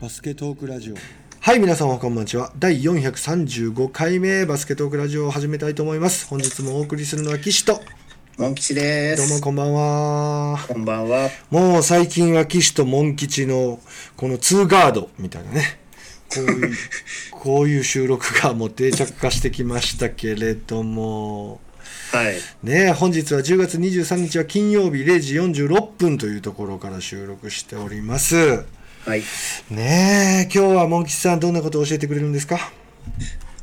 バスケトークラジオ。はい皆様こんばんちは。第435回目バスケトークラジオを始めたいと思います。本日もお送りするのは岸と。モン吉でどうもす。こんばんは。こんばんは。もう最近は岸とモン吉のこのツーガードみたいなね。こういう こういう収録がもう定着化してきましたけれども。はい。ね本日は10月23日は金曜日0時46分というところから収録しておりますはい。ねえ今日はモン吉さんどんなことを教えてくれるんですか？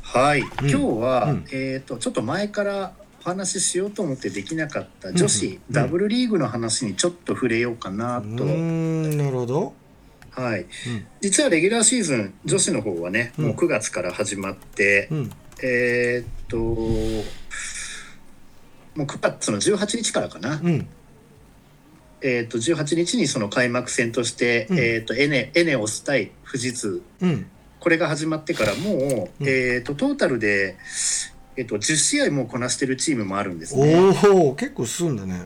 はい。今日は、うんえっ、と、ちょっと前からお話ししようと思ってできなかった女子、うんダブルリーグの話にちょっと触れようかなうーと。んなるほどはい。うん実はレギュラーシーズン、女子の方はね、うんもう9月から始まって、うんえっ、と、もう9月の18日からかな。うんえっ、と、18日にその開幕戦として、うん。えっ、と、エネ、エネオス対富士通。うん。これが始まってからもう、うん。えー、とトータルで、えー、と10試合もこなしてるチームもあるんですね。おお結構進んだね。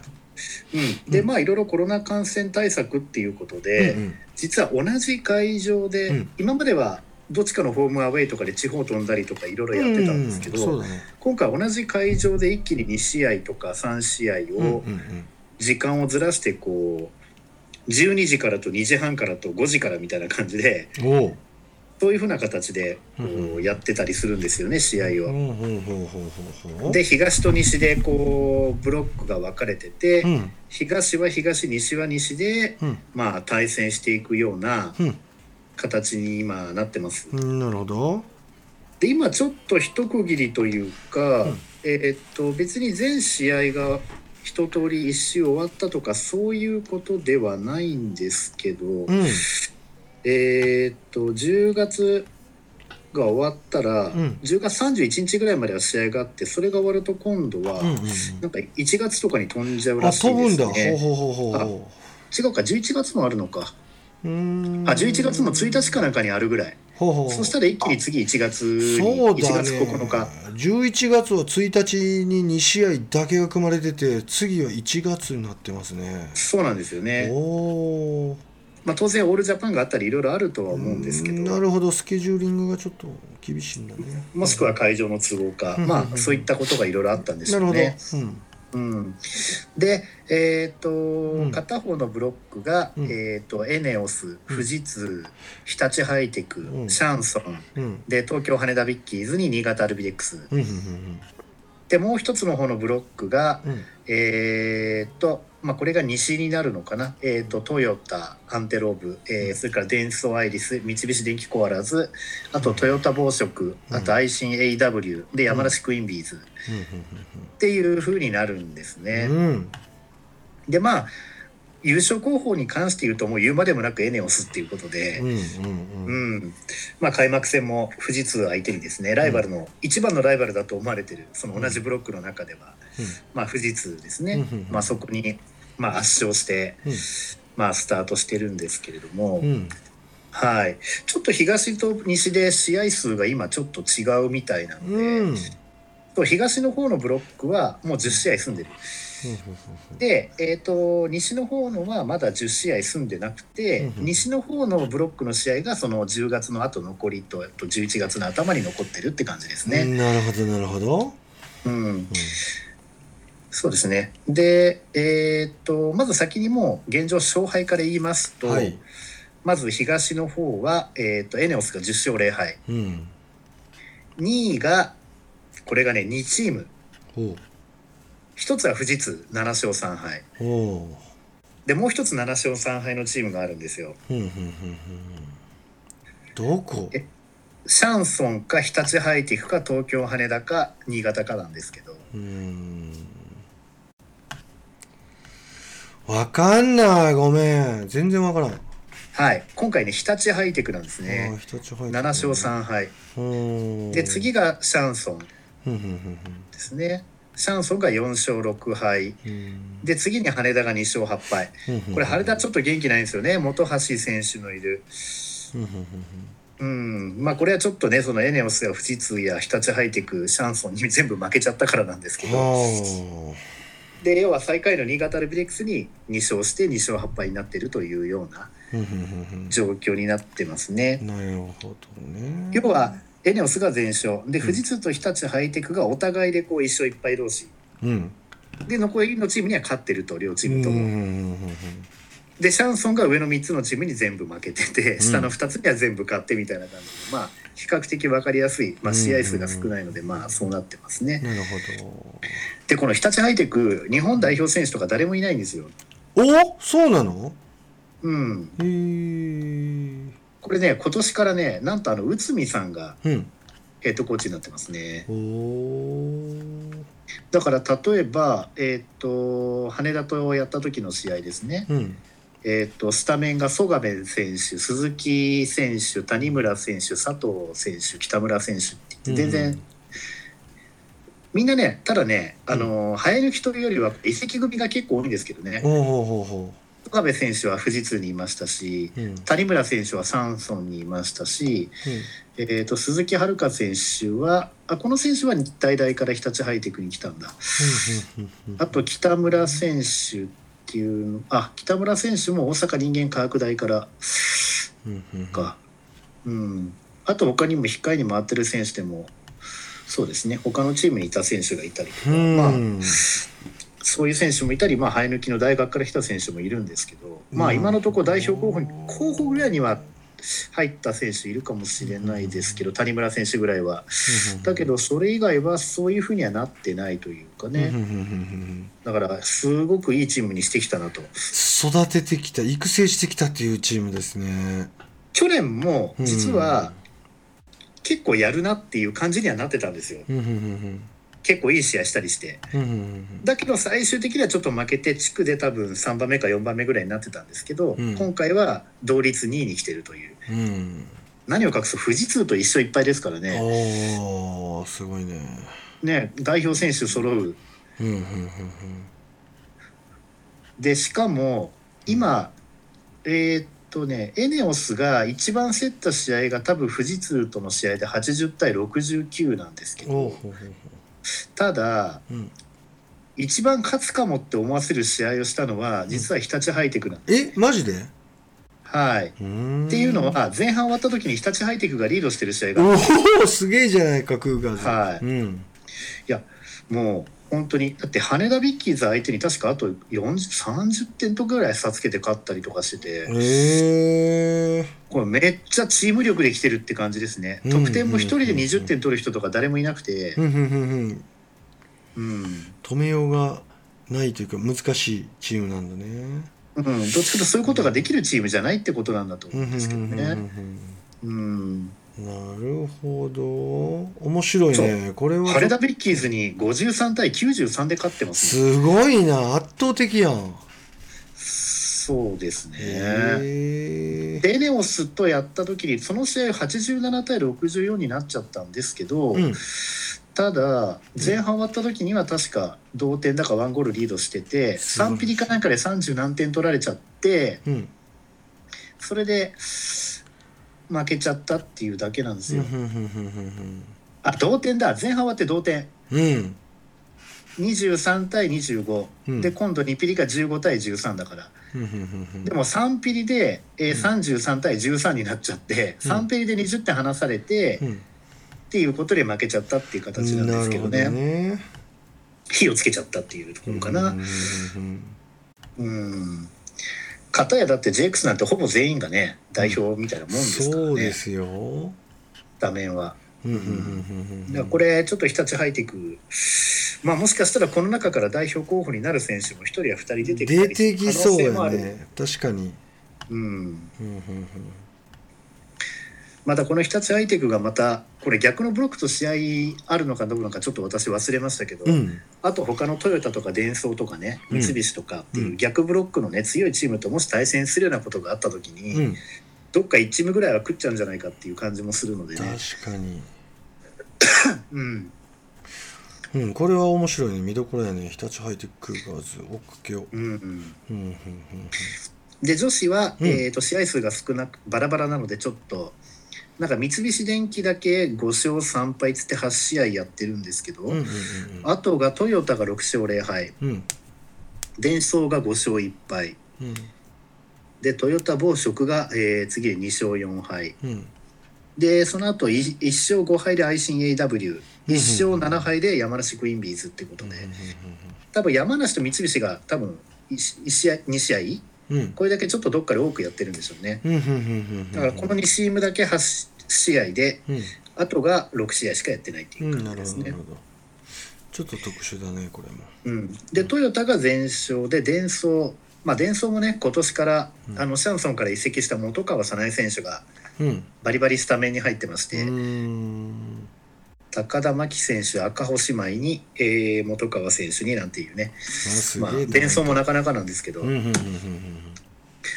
うん、でうん。まあいろいろコロナ感染対策っていうことで、うん実は同じ会場で、うん。今まではどっちかのホームアウェイとかで地方飛んだりとかいろいろやってたんですけど、うんそうだね今回同じ会場で一気に2試合とか3試合うんを時間をずらしてこう12時からと2時半からと5時からみたいな感じでそういうふうな形でこうやってたりするんですよね試合を。ほうほうほうほうほうほうで東と西でこうブロックが分かれてて、うん。東は東西は西で、うん。まあ対戦していくようなうん。形に今なってます。うんなるほど。で今ちょっと一区切りというか、うん。えーっと別に全試合が一通り一周終わったとかそういうことではないんですけど、うんえーっと10月が終わったら、ん10月31日ぐらいまでは試合があってそれが終わると今度は、うんうんなんか1月とかに飛んじゃうあらしいですね。ほうほうほうほうほ違うか11月もあるのか。あ11月の1日かなんかにあるぐらい。ほうそしたら一気に次1月にそう1月だね9日。11月は1日に2試合だけが組まれてて次は1月になってますね。そうなんですよね。おおまあ当然オールジャパンがあったりいろいろあるとは思うんですけど。なるほど。スケジューリングがちょっと厳しいんだね。もしくは会場の都合か、うん。まあそういったことがいろいろあったんでしなるほど、ょうね。うんうん、で、えっ、と、ん。片方のブロックが、うん。えっ、とエネオス、富士通、日立ハイテク、うん。シャンソン、うん。で東京羽田ビッキーズに新潟アルビレックス。でもう一つの方のブロックが、えっ、とまあこれが西になるのかな？えっ、とトヨタ、アンテローブ、えーそれからデンソーアイリス、三菱電機コアラズ、あとトヨタ紡織、あと愛信 AW で山梨クイーンビーズ。っていう風になるんですね。うん。うんでまあ優勝候補に関して言うともう言うまでもなくエネオスっていうことで、うんうんううん。んまあ、開幕戦も富士通相手にですねライバルの、一番のライバルだと思われてるその同じブロックの中では、まあ、富士通ですね、うんうん。まあ、そこに、まあ、圧勝して、うん。まあ、スタートしてるんですけれども、うん。はい、ちょっと東と西で試合数が今ちょっと違うみたいなので、うん。と東の方のブロックはもう10試合済んでる。で、えー、と西の方のはまだ10試合済んでなくて、うん。うん西の方のブロックの試合がその10月の後残りとあと11月の頭に残ってるって感じですね。なるほどなるほど。うんそうですね。で、えー、とまず先にもう現状勝敗から言いますと、はい。まず東の方は、えー、とエネオスが10勝0敗うん。2位がこれがね2チーム。ほ1つは富士通7勝3敗。でもう1つ7勝3敗のチームがあるんですよ。ううんうんうんうん。どこ？えシャンソンか日立ハイテクか東京羽田か新潟かなんですけど。うーんわかんない。ごめん。全然わからん。はい。今回ね日立ハイテクなんですあねー一つ入って7勝3敗3で次がシャンソン。ですね。シャンソンが4勝6敗で次に羽田が2勝8敗うんこれ羽田ちょっと元気ないんですよね。本橋選手のいる。うん。まあこれはちょっとねそのエネオスや富士通や日立ハイテクシャンソンに全部負けちゃったからなんですけうんど。はで要は最下位の新潟アルビレックスに2勝して2勝8敗になってるというような状況になってますね。うんなるほどね。要はエネオスが全勝。で富士通と日立ハイテクがお互いでこう1勝1敗同士。うん。で残りのチームには勝ってると両チームとも。うんうんうんでシャンソンが上の3つのチームに全部負けててん。下の2つには全部勝ってみたいな感じで、まあ比較的分かりやすい、まあ、試合数が少ないので、まあそうなってますね。なるほでこの日立ハイテク日本代表選手とか誰もいないんですよ。どお？そうなの？うん、へえこれね今年からねなんとあの内海さんがうん。ヘッドコーチになってますね。おおだから例えば、えー、と羽田とやった時の試合ですね、うんえー、とスタメンが曽我部選手鈴木選手谷村選手佐藤選手北村選手って全然、みんなねただねあの、早抜きというよりは移籍組が結構多いんですけどね。曽我部選手は富士通にいましたしううん。うん谷村選手はサンソンにいましたし、えー、と鈴木遥選手はあこの選手は日体大から日立ハイテクに来たんだ。うんうん。あと北村選手っていうの。あ北村選手も大阪人間科学大から。うんうんか、うん、あと他にも控えに回ってる選手でもそうですね。他のチームにいた選手がいたりとか、うん。まあ、そういう選手もいたり、まあ、生え抜きの大学から来た選手もいるんですけど、まあ、今のところ代表候補に候補ぐらいには入った選手いるかもしれないですけど谷村選手ぐらいは。だけどそれ以外はそういうふうにはなってないというかね、だからすごくいいチームにしてきたなと。育ててきた育成してきたっていうチームですね。去年も実は結構やるなっていう感じにはなってたんですよ。結構いい試合したりして。だけど最終的にはちょっと負けて地区で多分3番目か4番目ぐらいになってたんですけど、うん。今回は同率2位に来てるといううん。うん何を隠す富士通と一緒いっぱいですからね。おーすごいね。ね代表選手揃う。うんうんうんでしかも今えーっとねエネオスが一番競った試合が多分富士通との試合で80対69なんですけど。ただううん。一番勝つかもって思わせる試合をしたのは実は日立ハイテクなんです、えマジで？はい。っていうのは前半終わった時に日立ハイテクがリードしてる試合がおおすげえじゃないかクーガーズはい。うん。もう本当にだって羽田ビッキーズ相手に確かあと40 30点とかぐらい差つけて勝ったりとかしてて。へえこれめっちゃチーム力できてるって感じですね。うん得点も一人で20点取る人とか誰もいなくて。うんうんうんうん。うん、止めようがないというか難しいチームなんだねうん、どっちかというとそういうことができるチームじゃないってことなんだとうんうんですけどね。うんなるほど。面白いね。これは羽田ビッキーズに53対93で勝ってますねすごいな。圧倒的やん。そうですね。へえでエネオスとやった時にその試合87対64になっちゃったんですけど、うんただ前半終わった時には確か同点だかワンゴールリードしててすごい。3ピリかなんかで30何点取られちゃってうん。それで負けちゃったっていうだけなんですよ。あ同点だ。前半終わって同点。うん。うん23対25、うん。で今度2ピリが15対13だから。でも3ピリで、えー33対13になっちゃって、うん。3ピリで20点離されて、うんっていうことで負けちゃったっていう形なんですけどね。どね。火をつけちゃったっていうところかな。うんうんうん。片やだって JX なんてほぼ全員がね代表みたいなもんですからね。そうですよ。画面は。うんうんうんうんだからこれちょっと日立ハイテクまあもしかしたらこの中から代表候補になる選手も一人や二人出てきた出りてきそうや可能性もあるね。確かに。うん。うんうんまたこの日立ハイテクがまたこれ逆のブロックと試合あるのかどうかちょっと私忘れましたけど、うん。うんあと他のトヨタとかデンソーとかねうん。三菱とかっていううん逆ブロックのね強いチームともし対戦するようなことがあった時に、うん。どっか1チームぐらいは食っちゃうんじゃないかっていう感じもするのでね。確かに。うん。うんこれは面白いね。見どころやね日立ハイテクガーズ追っかけよううんうん、うんうん。で女子は、うん。えー、と試合数が少なくバラバラなのでちょっとなんか三菱電機だけ5勝3敗つって8試合やってるんですけど、うんうんうんあとがトヨタが6勝0敗。うん。うんデンソーが5勝1敗。うん。でトヨタ暴食が、えー次で2勝4敗。うん。でその後い1勝5敗で愛心 AW1 勝7敗で山梨クイーンビーズってことで。多分山梨と三菱が多分 1, 試合2試合これだけちょっとどっかで多くやってるんでしょうね。だからこの2チームだけ8試合でうん。あとが6試合しかやってないっていう感じですね。ちょっと特殊だねこれも。うん、でトヨタが全勝でデンソーまあデンソーもね今年から、うん。あのシャンソンから移籍した本川早苗選手がうん。バリバリスタメンに入ってまして、うーん高田真希選手赤星舞に、えー本川選手になんていうね。まあげえなデンソーもなかなかなんですけど、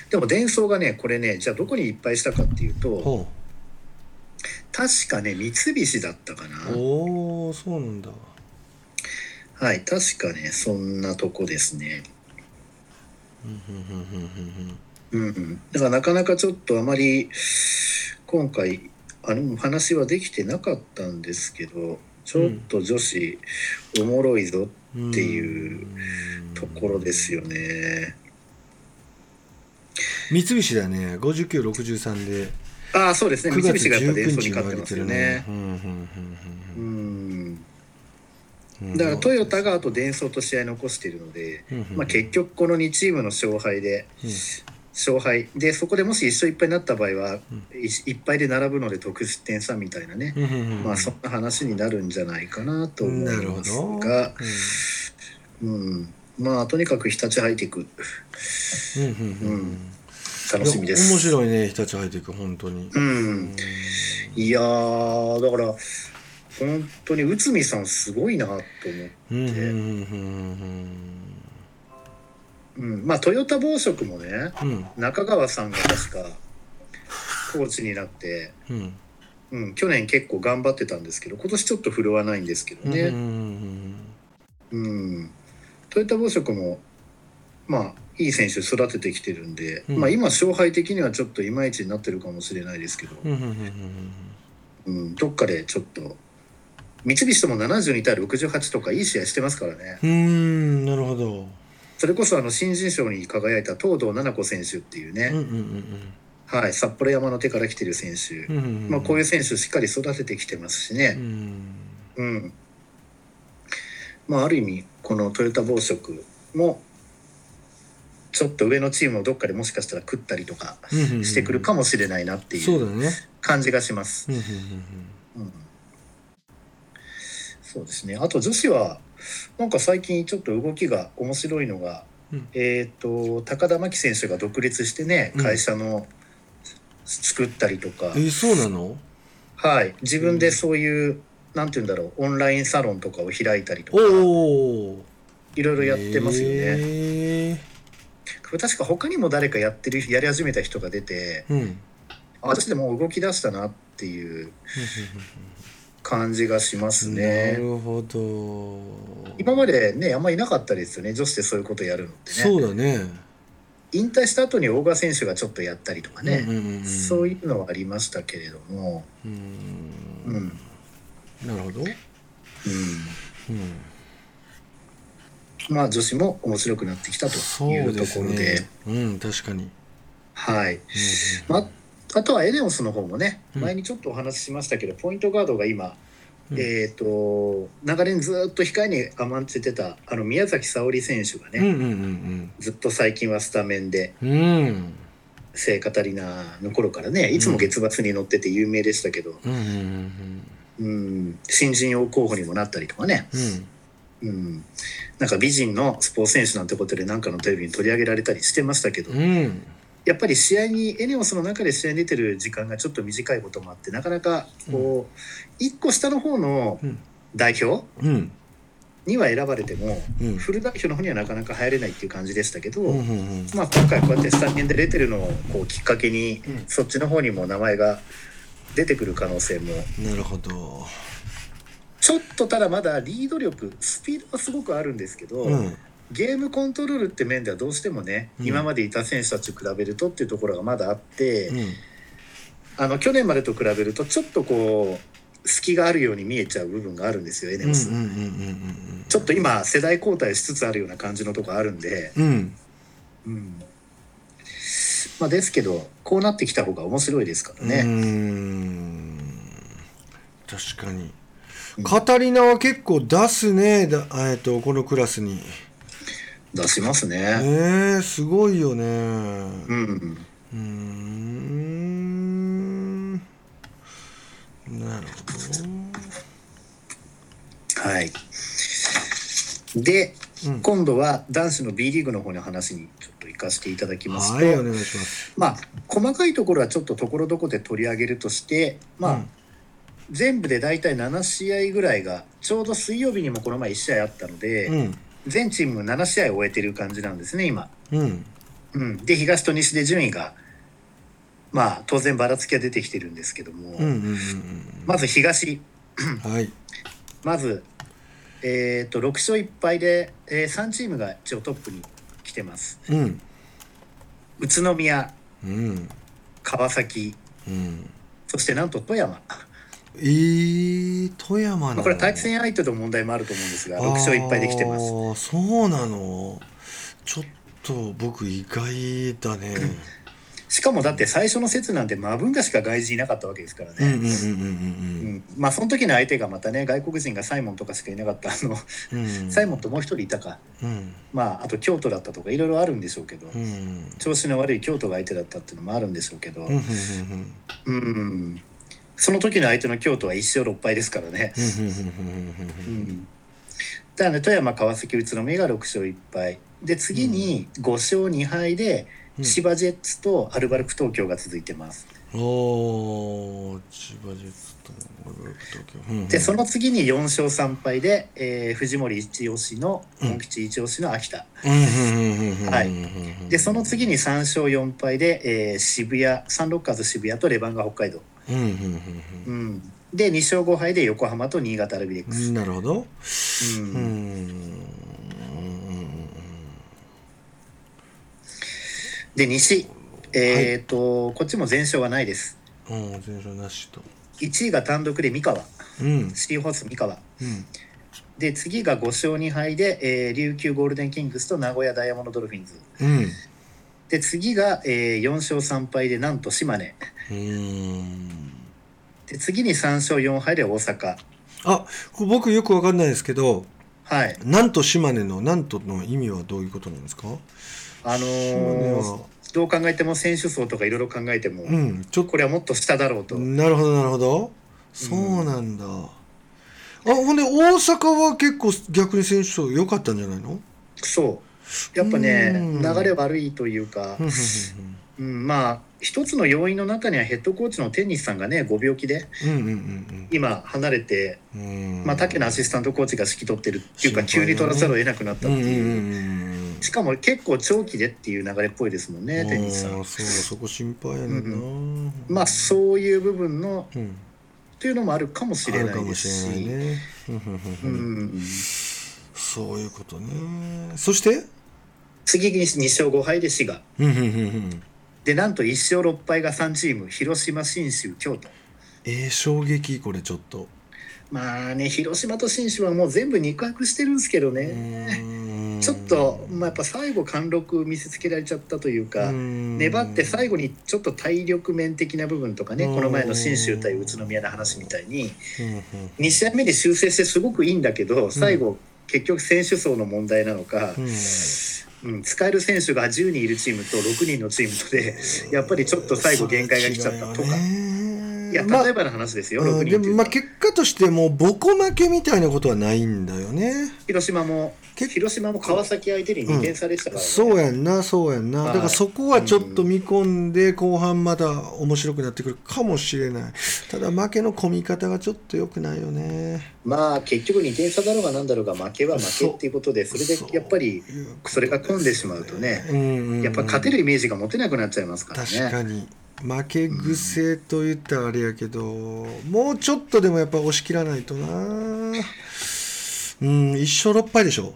でもデンソーがねこれねじゃあどこにいっぱいしたかっていううんとほ確かね三菱だったかな。うおおそうなんだ。はい確かねそんなとこですね。うんうんうんうんうん。うんうん、だからなかなかちょっとあまり今回あの話はできてなかったんですけどちょっと女子おもろいぞうんっていうところですよね。三菱だね。5963で。ああそうですね。9月三菱がやっぱ19伝送に勝ってますよね。だからトヨタがあとデンソーと試合残しているので、まあ、結局この2チームの勝敗でうん勝敗。でそこでもし1勝1敗になった場合はうん。1敗で並ぶので得失点差みたいなね、うんうんうんまあそんな話になるんじゃないかなと思いますど。が、うん、まあとにかく日立ハイテク。うんうんうん。うん。楽しみです。面白いね日立ハイテク本当に。うん、いやーだから本当に内海さんすごいなと思って、うんうんうんうんうん、まあトヨタ暴食もねうん。うん中川さんが確かコーチになって、うん。うん、去年結構頑張ってたんですけど今年ちょっと振るわないんですけどうんうんうね、ん。うん。トヨタ暴食もまあいい選手育ててきてるんで、うん。まあ今勝敗的にはちょっといまいちになってるかもしれないですけど、うんどっかでちょっと三菱とも72対68とかいい試合してますからね。うんうんなるほどそれこそあの新人賞に輝いた東堂七子選手っていうね、うんうんうんはい、札幌山の手から来てる選手、うんうんうんまあ、こういう選手しっかり育ててきてますしうね、ん。うん。まあ、ある意味このトヨタ暴食もちょっと上のチームをどっかでもしかしたら食ったりとかしてくるかもしれないなっていう感じがします。そうですね。あと女子はなんか最近ちょっと動きが面白いのが、うん。えっ、と高田真希選手が独立してねうん。会社の作ったりとか、えそうなの？はい。自分でそういう、なんて言うんだろうオンラインサロンとかを開いたりとかいろいろやってますよね。へこれ確か他にも誰かやってるやり始めた人が出てーうん。私でもう動き出したなっていう感じがしますなね。るほど。今までねあんまりいなかったですよね。女子でそういうことやるのってね。そうだね。引退した後に大賀選手がちょっとやったりとかね、うんうんうんうん。そういうのはありましたけれども、ううん。んなるほど。うん。まあ女子も面白くなってきたとそいううところで。ね。うん確かに。はい、うん。まあとはエネオスの方もねうん。前にちょっとお話ししましたけど、ポイントガードが今、うん。えっ、と流れにずっと控えに甘んじてたあの宮崎沙織選手がね、うんうんうんずっと最近はスタメンでうん。うん聖カタリナの頃からねいつも月末に乗ってて有名でしたけど、うんうんうんうん、新人王候補にもなったりとかね、うん。うん、なんか美人のスポーツ選手なんてことで何かのテレビに取り上げられたりしてましたけど、うんやっぱり試合にエネオスの中で試合に出てる時間がちょっと短いこともあってなかなかこう、1個下の方のうん。代表うん。には選ばれても、うん。フル代表の方にはなかなか入れないっていう感じでしたけど、まあ、今回こうやってスタメンで出てるのをこうきっかけに、うん。そっちの方にも名前が出てくる可能性も。なるほど。ちょっとただまだリード力スピードはすごくあるんですけど、うんゲームコントロールって面ではどうしてもね、うん。今までいた選手たちと比べるとっていうところがまだあって、うん。あの去年までと比べるとちょっとこう隙があるように見えちゃう部分があるんですよエネオス、ちょっと今世代交代しつつあるような感じのとこあるんで、うん。うん。うんまあ、ですけどこうなってきた方が面白いですからね、ん。確かに。うんカタリナは結構出すね。だえっとこのクラスに出しますね、えー、すごいよね。うん。うーん。なるはい。で、うん。今度は男子の B リーグの方の話にちょっと行かせていただきほますと、どはいお願いします。まあ細かいところはちょっとところどころで取り上げるとしてまあ、うん。全部で大体7試合ぐらいがちょうど水曜日にもこの前1試合あったので、うん全チーム7試合終えてる感じなんですね今、うん。うん、で東と西で順位がまあ当然ばらつきが出てきてるんですけども、うんうんうんまず東。う んはい。まず、えー、と6勝1敗で、え3チームが一応トップに来てます。うん。宇都宮うん。川崎うん。そしてなんと富山、えー、富山まあ、なのこれは対戦相手の問題もあると思うんですが6勝1敗で来てます。あーそうなの。ちょっと僕意外だね。しかもだって最初の節なんてマブンガしか外人いなかったわけですからね、まあその時の相手がまたね外国人がサイモンとかしかいなかったあの、うん。うんサイモンともう一人いたか。うん。まああと京都だったとかいろいろあるんでしょうけど、うん調子の悪い京都が相手だったっていうのもあるんでしょうけど、うんうんうん。うんその時の相手の京都は1勝6敗ですからね、うん。うんうんうんだからね富山川崎宇都宮が6勝1敗。で次に5勝2敗でうん。千葉ジェッツとアルバルク東京が続いてます、おー千葉ジェッツと東京。うんうん。でその次に4勝3敗で、えー藤森一押しのうん。本吉一押しの秋田、うんうんうんうんうん。はい。でその次に3勝4敗で、えー渋谷サンロッカーズ渋谷とレバンガ北海道、うんうんうん、で2勝5敗で横浜と新潟アルビレックス、うんうんなるほど。うん。うん。うんで西えっ、と、こっちも全勝はないです。うんうん全勝なしと。1位が単独で三河。うん。シティホース三河。うん。で次が5勝2敗で、えー琉球ゴールデンキングスと名古屋ダイヤモンドドルフィンズ。うんで次が、えー4勝3敗でなんと島根。うん。で次に3勝4敗で大阪。あ僕よくわかんないですけどはい。なんと島根のなんとの意味はどういうことなんですか？あのーは。どう考えても選手層とかいろいろ考えても、うんちょっこれはもっと下だろうと、となるほどなるほど。そうなんだ、あほんで大阪は結構逆に選手層良かったんじゃないの？そうやっぱねうん。流れ悪いというかうん、うん、まあ一つの要因の中にはヘッドコーチのテニスさんがねご病気で今離れて、まあ、竹のアシスタントコーチが指揮取ってるっていうか急に取らざるを得なくなったっていう、うんしかも結構長期でっていう流れっぽいですもんねテニスさんそうだそこ心配やねんな、まあそういう部分のうん。というのもあるかもしれないですし そういうことね。そして次に2勝5敗で滋賀。でなんと1勝6敗が3チーム広島信州京都。えー、衝撃これちょっと。まあね広島と信州はもう全部肉薄してるんですけどね、うん。ちょっと、まあ、やっぱ最後貫禄見せつけられちゃったというか、粘って最後にちょっと体力面的な部分とかね、うん。この前の信州対宇都宮の話みたいに。うんうん2試合目で修正してすごくいいんだけど最後、結局選手層の問題なのか、うん使える選手が10人いるチームと6人のチームとでやっぱりちょっと最後限界が来ちゃったとか。いやまあ例えばの話ですよ、6うんでもまあ結果としてもうボコ負けみたいなことはないんだよね。広島も結広島も川崎相手に2点差でしたからね、そうやんなそうやんな、はい。だからそこはちょっと見込んで後半また面白くなってくるかもしれない。ただ負けの込み方がちょっと良くないよね。まあ結局2点差だろうがなんだろうが負けは負けっていうことでそれでやっぱりそれが込んでしまうとねうんうんうん。やっぱ勝てるイメージが持てなくなっちゃいますからね。確かに負け癖と言ったらあれやけど、もうちょっとでもやっぱ押し切らないとな。うん一勝6敗でしょ。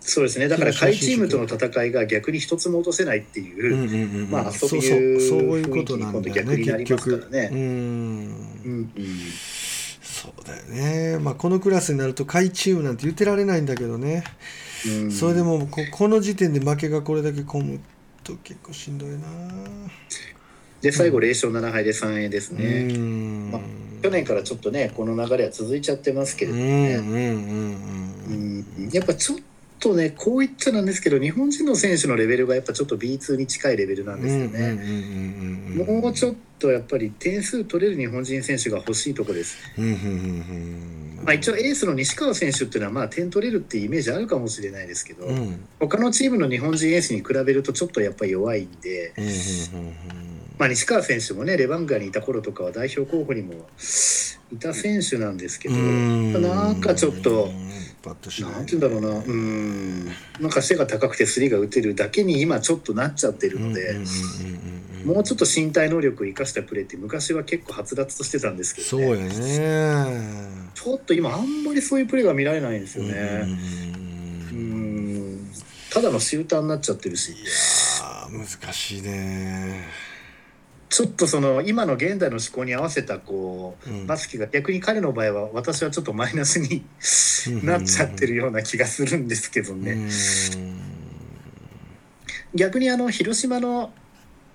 そうですね。だから下位チームとの戦いが逆に一つも落とせないっていう、まあそういう。そういうことなんだよね結局。うんうんうん。そうだよね、まあ、このクラスになると下位チームなんて言ってられないんだけどね、うん。それでもここの時点で負けがこれだけ込むと結構しんどいなで最後0勝7敗で3 A ですうね、ん。まあ去年からちょっとねこの流れは続いちゃってますけれどもね、やっぱちょっとねこう言っちゃなんですけど日本人の選手のレベルがやっぱちょっと B2 に近いレベルなんですよね、ねもうちょっとやっぱり点数取れる日本人選手が欲しいとこです、まあ、一応エースの西川選手っていうのはまあ点取れるっていうイメージあるかもしれないですけど、うん。他のチームの日本人エースに比べるとちょっとやっぱり弱いんで、まあ、西川選手もねレバンガにいた頃とかは代表候補にもいた選手なんですけど、うん。なんかちょっとパッとしないなんて言うんだろうな。うん。なんか背が高くてスリーが打てるだけに今ちょっとなっちゃってるので、もうちょっと身体能力を生かしたプレーって昔は結構はつらつとしてたんですけど、そうね、やね。ちょっと今あんまりそういうプレーが見られないんですよね。ううんん。ただのシューターになっちゃってるし。いやー難しいねちょっとその今の現代の思考に合わせたこううん。バスケが逆に彼の場合は私はちょっとマイナスになっちゃってるような気がするんですけどね。うん。逆にあの広島の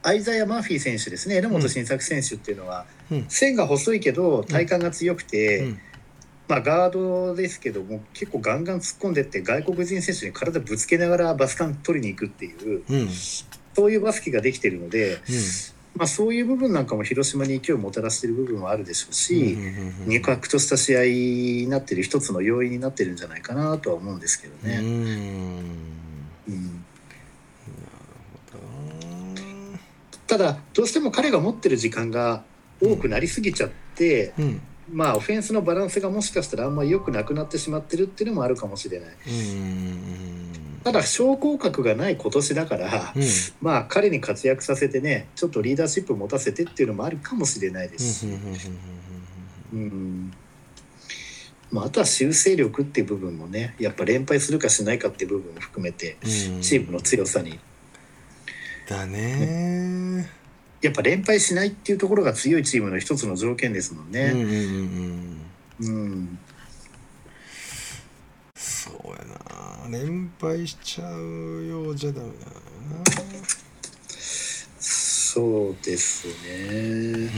アイザヤ・マーフィー選手ですね。榎本晋作選手っていうのは、うん。線が細いけど体幹が強くて、うん。まあ、ガードですけども結構ガンガン突っ込んでって外国人選手に体ぶつけながらバスカン取りに行くっていうそういうバスケができてるので、まあ、そういう部分なんかも広島に勢いをもたらしてる部分はあるでしょうし、肉薄とした試合になってる一つの要因になってるんじゃないかなとは思うんですけどうんうね。ん。うん。ただどうしても彼が持ってる時間が多くなりすぎちゃって、うんまあオフェンスのバランスがもしかしたらあんまり良くなくなってしまってるっていうのもあるかもしれない。うんただ昇降格がない今年だから、うん。まあ彼に活躍させてねちょっとリーダーシップ持たせてっていうのもあるかもしれないです。し、うんまあ、あとは修正力っていう部分もねやっぱ連敗するかしないかっていう部分も含めてチームの強さに。だねやっぱ連敗しないっていうところが強いチームの一つの条件ですもんね。うん。うん。そうやな連敗しちゃうようじゃダメだなそうですね。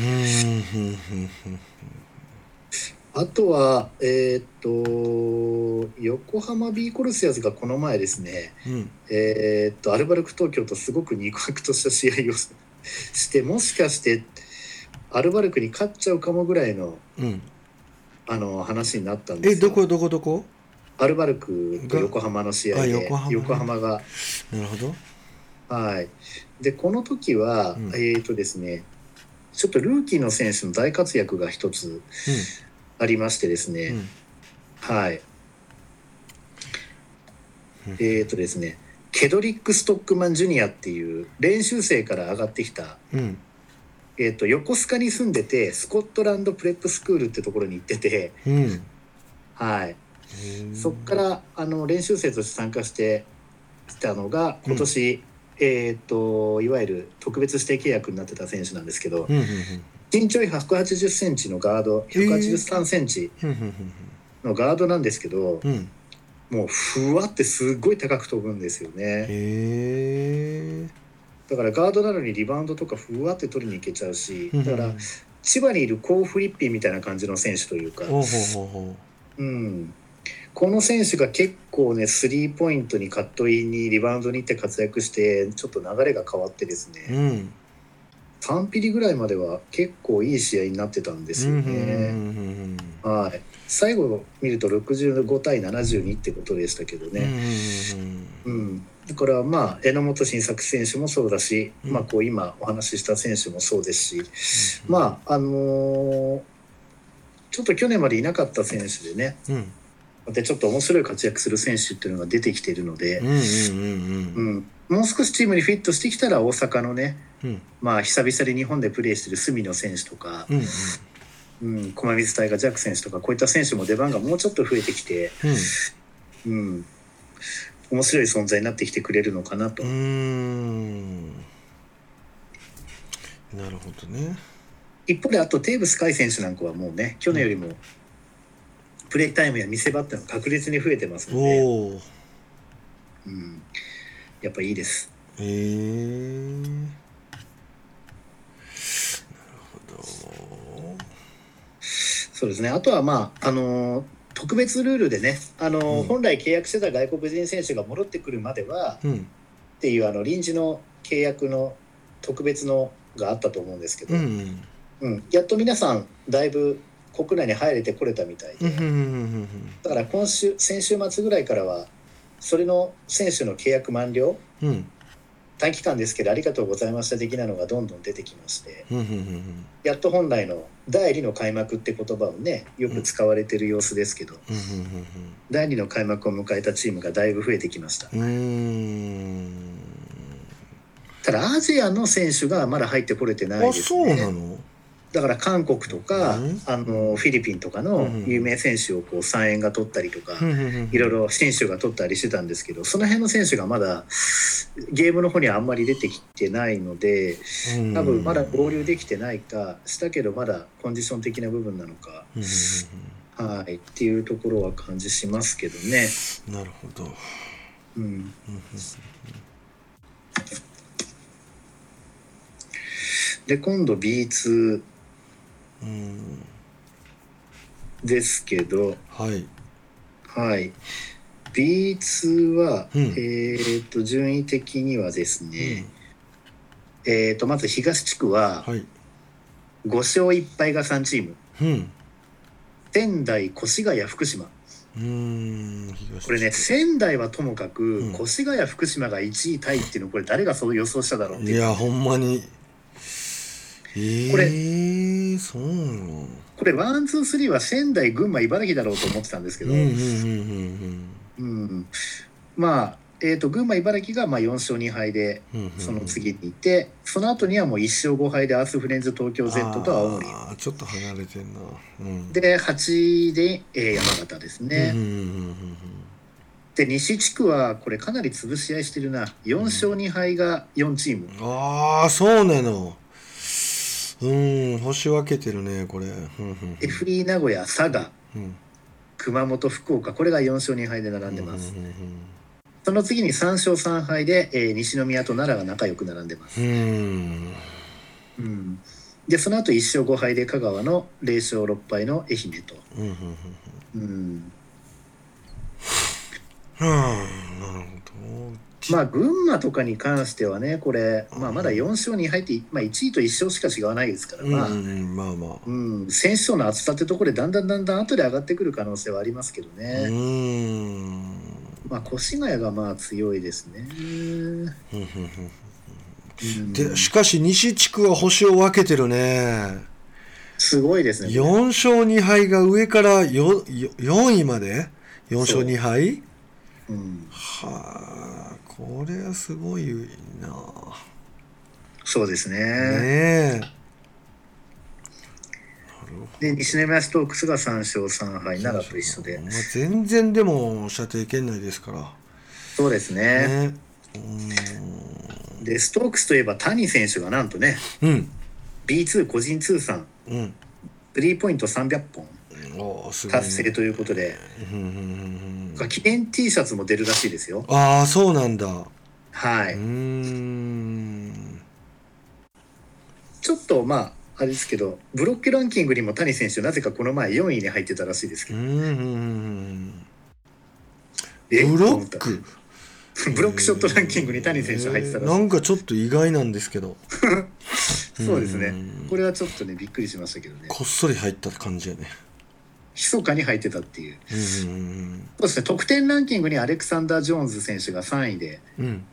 あとは、えーっと、横浜ビーコルセアズがこの前ですね、うん。えっと、アルバルク東京とすごく肉薄とした試合をして、もしかして、アルバルクに勝っちゃうかもぐらいのうん。あの話になったんですよ。えどこどこどこ？アルバルクと横浜の試合であ横浜。ね横浜が。なるほど。はい。でこの時は、うん。えーっとですねちょっとルーキーの選手の大活躍が一つありましてですね、うん。はい。うん。えーとですね、ケドリック・ストックマン・ジュニアっていう練習生から上がってきた、うん。えー、と横須賀に住んでてスコットランド・プレップスクールってところに行ってて、うん。はい、そっからあの練習生として参加してきたのが今年、えー、といわゆる特別指定契約になってた選手なんですけどうんうん身長180センチのガード183センチうんうんのガードなんですけど、うんうんもうふわってすごい高く飛ぶんですよね。だからガードなのにリバウンドとかふわって取りに行けちゃうしうんだから千葉にいるコー・フリッピーみたいな感じの選手というか、この選手が結構ねスリーポイントにカットインにリバウンドに行って活躍してちょっと流れが変わってですううね、ん3ピリぐらいまでは結構いい試合になってたんですよね。最後見ると65対72ってことでしたけどうんね。うん、だからまあ榎本晋作選手もそうだし、うん。まあこう今お話しした選手もそうですし、まああのーちょっと去年までいなかった選手でねうんでちょっと面白い活躍する選手っていうのが出てきているのでもう少しチームにフィットしてきたら大阪のね、うん。まあ、久々に日本でプレーしてる隅野選手とか、うんうん、駒水大河ジャック選手とかこういった選手も出番がもうちょっと増えてきて、うん。うん、面白い存在になってきてくれるのかなと。なるほどね。一方であとテーブス海選手なんかはもうね去年よりもプレータイムや見せ場っていうのが確実に増えてますので、うん、やっぱいいです。へえなるほど。そうですね。あとはまああの特別ルールでね、あの、うん。本来契約してた外国人選手が戻ってくるまではうん。っていうあの臨時の契約の特別のがあったと思うんですけど、ううん。ん。やっと皆さんだいぶ国内に入れてこれたみたいで、だから今週先週末ぐらいからはそれの選手の契約満了。うん。うん短期間ですけどありがとうございました的なのがどんどん出てきまして。やっと本来の第2の開幕って言葉をねよく使われてる様子ですけど、うん第2の開幕を迎えたチームがだいぶ増えてきました。ただアジアの選手がまだ入ってこれてないあですそうなねの？だから韓国とか、うん。あのフィリピンとかの有名選手をこう3円が取ったりとか、うんいろいろ選手が取ったりしてたんですけどその辺の選手がまだゲームの方にはあんまり出てきてないのでうん。多分まだ合流できてないかしたけどまだコンディション的な部分なのか、うんうんはい、っていうところは感じしますけどね。うんなるほど。うん。で今度 B2 うん。ですけど、はい。はい、B2 は、うん。えー、と順位的にはですね、えー、とまず東地区ははい。5勝1敗が3チーム。うん。仙台越谷福島。これね仙台はともかく、うん。越谷福島が1位タイっていうのこれ誰がそう予想しただろうっていう。いやほんまにえー、これそうこれワンツースリーは仙台群馬茨城だろうと思ってたんですけど、うんうんうんうん。まあえー、と群馬茨城がまあ4勝2敗でその次にいて、その後にはもう1勝5敗でアースフレンズ東京 Z と青森。ちょっと離れてんな。うん。で8位で、えー山形ですね、うんうんうんで西地区はこれかなり潰し合いしてるな。4勝2敗が4チーム、うんああそうなのうん星分けてるねこれ。うんうんうん。FE 名古屋佐賀うん。熊本福岡これが4勝2敗で並んでます、うんその次に3勝3敗で、えー西宮と奈良が仲良く並んでます、うん。うん。うん、でその後1勝5敗で香川の0勝6敗の愛媛と、うんうんうん、うん。なるほどまあ群馬とかに関してはねこれ、まあ、まだ4勝2敗って、まあ、1位と1勝しか違わないですから、まあ。まあまあ。うん、選手層の厚さってところでだんだんだんだん後で上がってくる可能性はありますけどうね、ん。まあ越谷がまあ強いですね、でしかし西地区は星を分けてるね。すごいですね4勝2敗が上からよよ4位まで？4勝2敗？うん、はあこれはすごいな。そうですね。ねえ。で西宮ストークスが3勝3敗奈良と一緒で。まあ、全然でも射程圏内ですから。そうですね。ねうでストークスといえば谷選手がなんとねんうん。B2 個人通算。うん。スリーポイント300本達成ということで、うんうんうんうん記念 T シャツも出るらしいですよ。ああそうなんだ。はい、ちょっとまああれですけどブロックランキングにも谷選手なぜかこの前4位に入ってたらしいですけど、ブロック？ブロックショットランキングに谷選手入ってたらしい、なんかちょっと意外なんですけど。そうですね。うん。これはちょっとねびっくりしましたけどね。こっそり入った感じやね密かに入ってたっていう。うんうんそうですね。得点ランキングにアレクサンダー・ジョーンズ選手が3位でうん。うん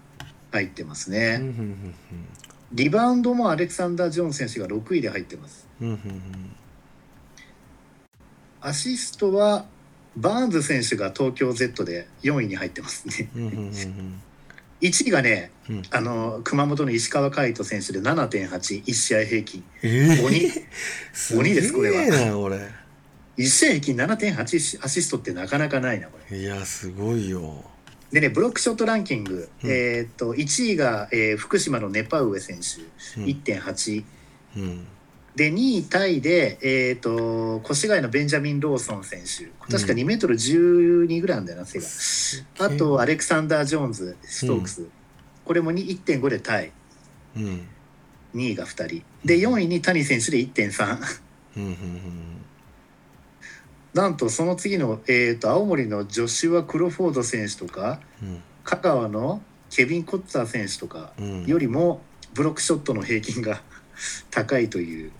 入ってますうんうね、んリバウンドもアレクサンダー・ジョーンズ選手が6位で入ってます。うんうんアシストはバーンズ選手が東京 Z で4位に入ってますね。うんうんうんうん。1位がねうん。あの熊本の石川海人選手で7.81試合平均。ええ鬼。鬼ですこれは1試合平均7.8アシストってなかなかないなこれ。いやすごいよ。でねブロックショットランキング、うん。えーっと1位が、えー福島のネパウエ選手。うん。1.8、うん。で2位タイで、えー、と越谷のベンジャミン・ローソン選手。確か2メートル12ぐらいなんだよな背が、あとアレクサンダー・ジョーンズストークス、これもに1.5でタイ。うん。2位が2人。で4位に谷選手で1.3うんうんなんとその次の、えー、と青森のジョシュア・クロフォード選手とかうん。香川のケビン・コッツァー選手とかうん。よりもブロックショットの平均が高いという。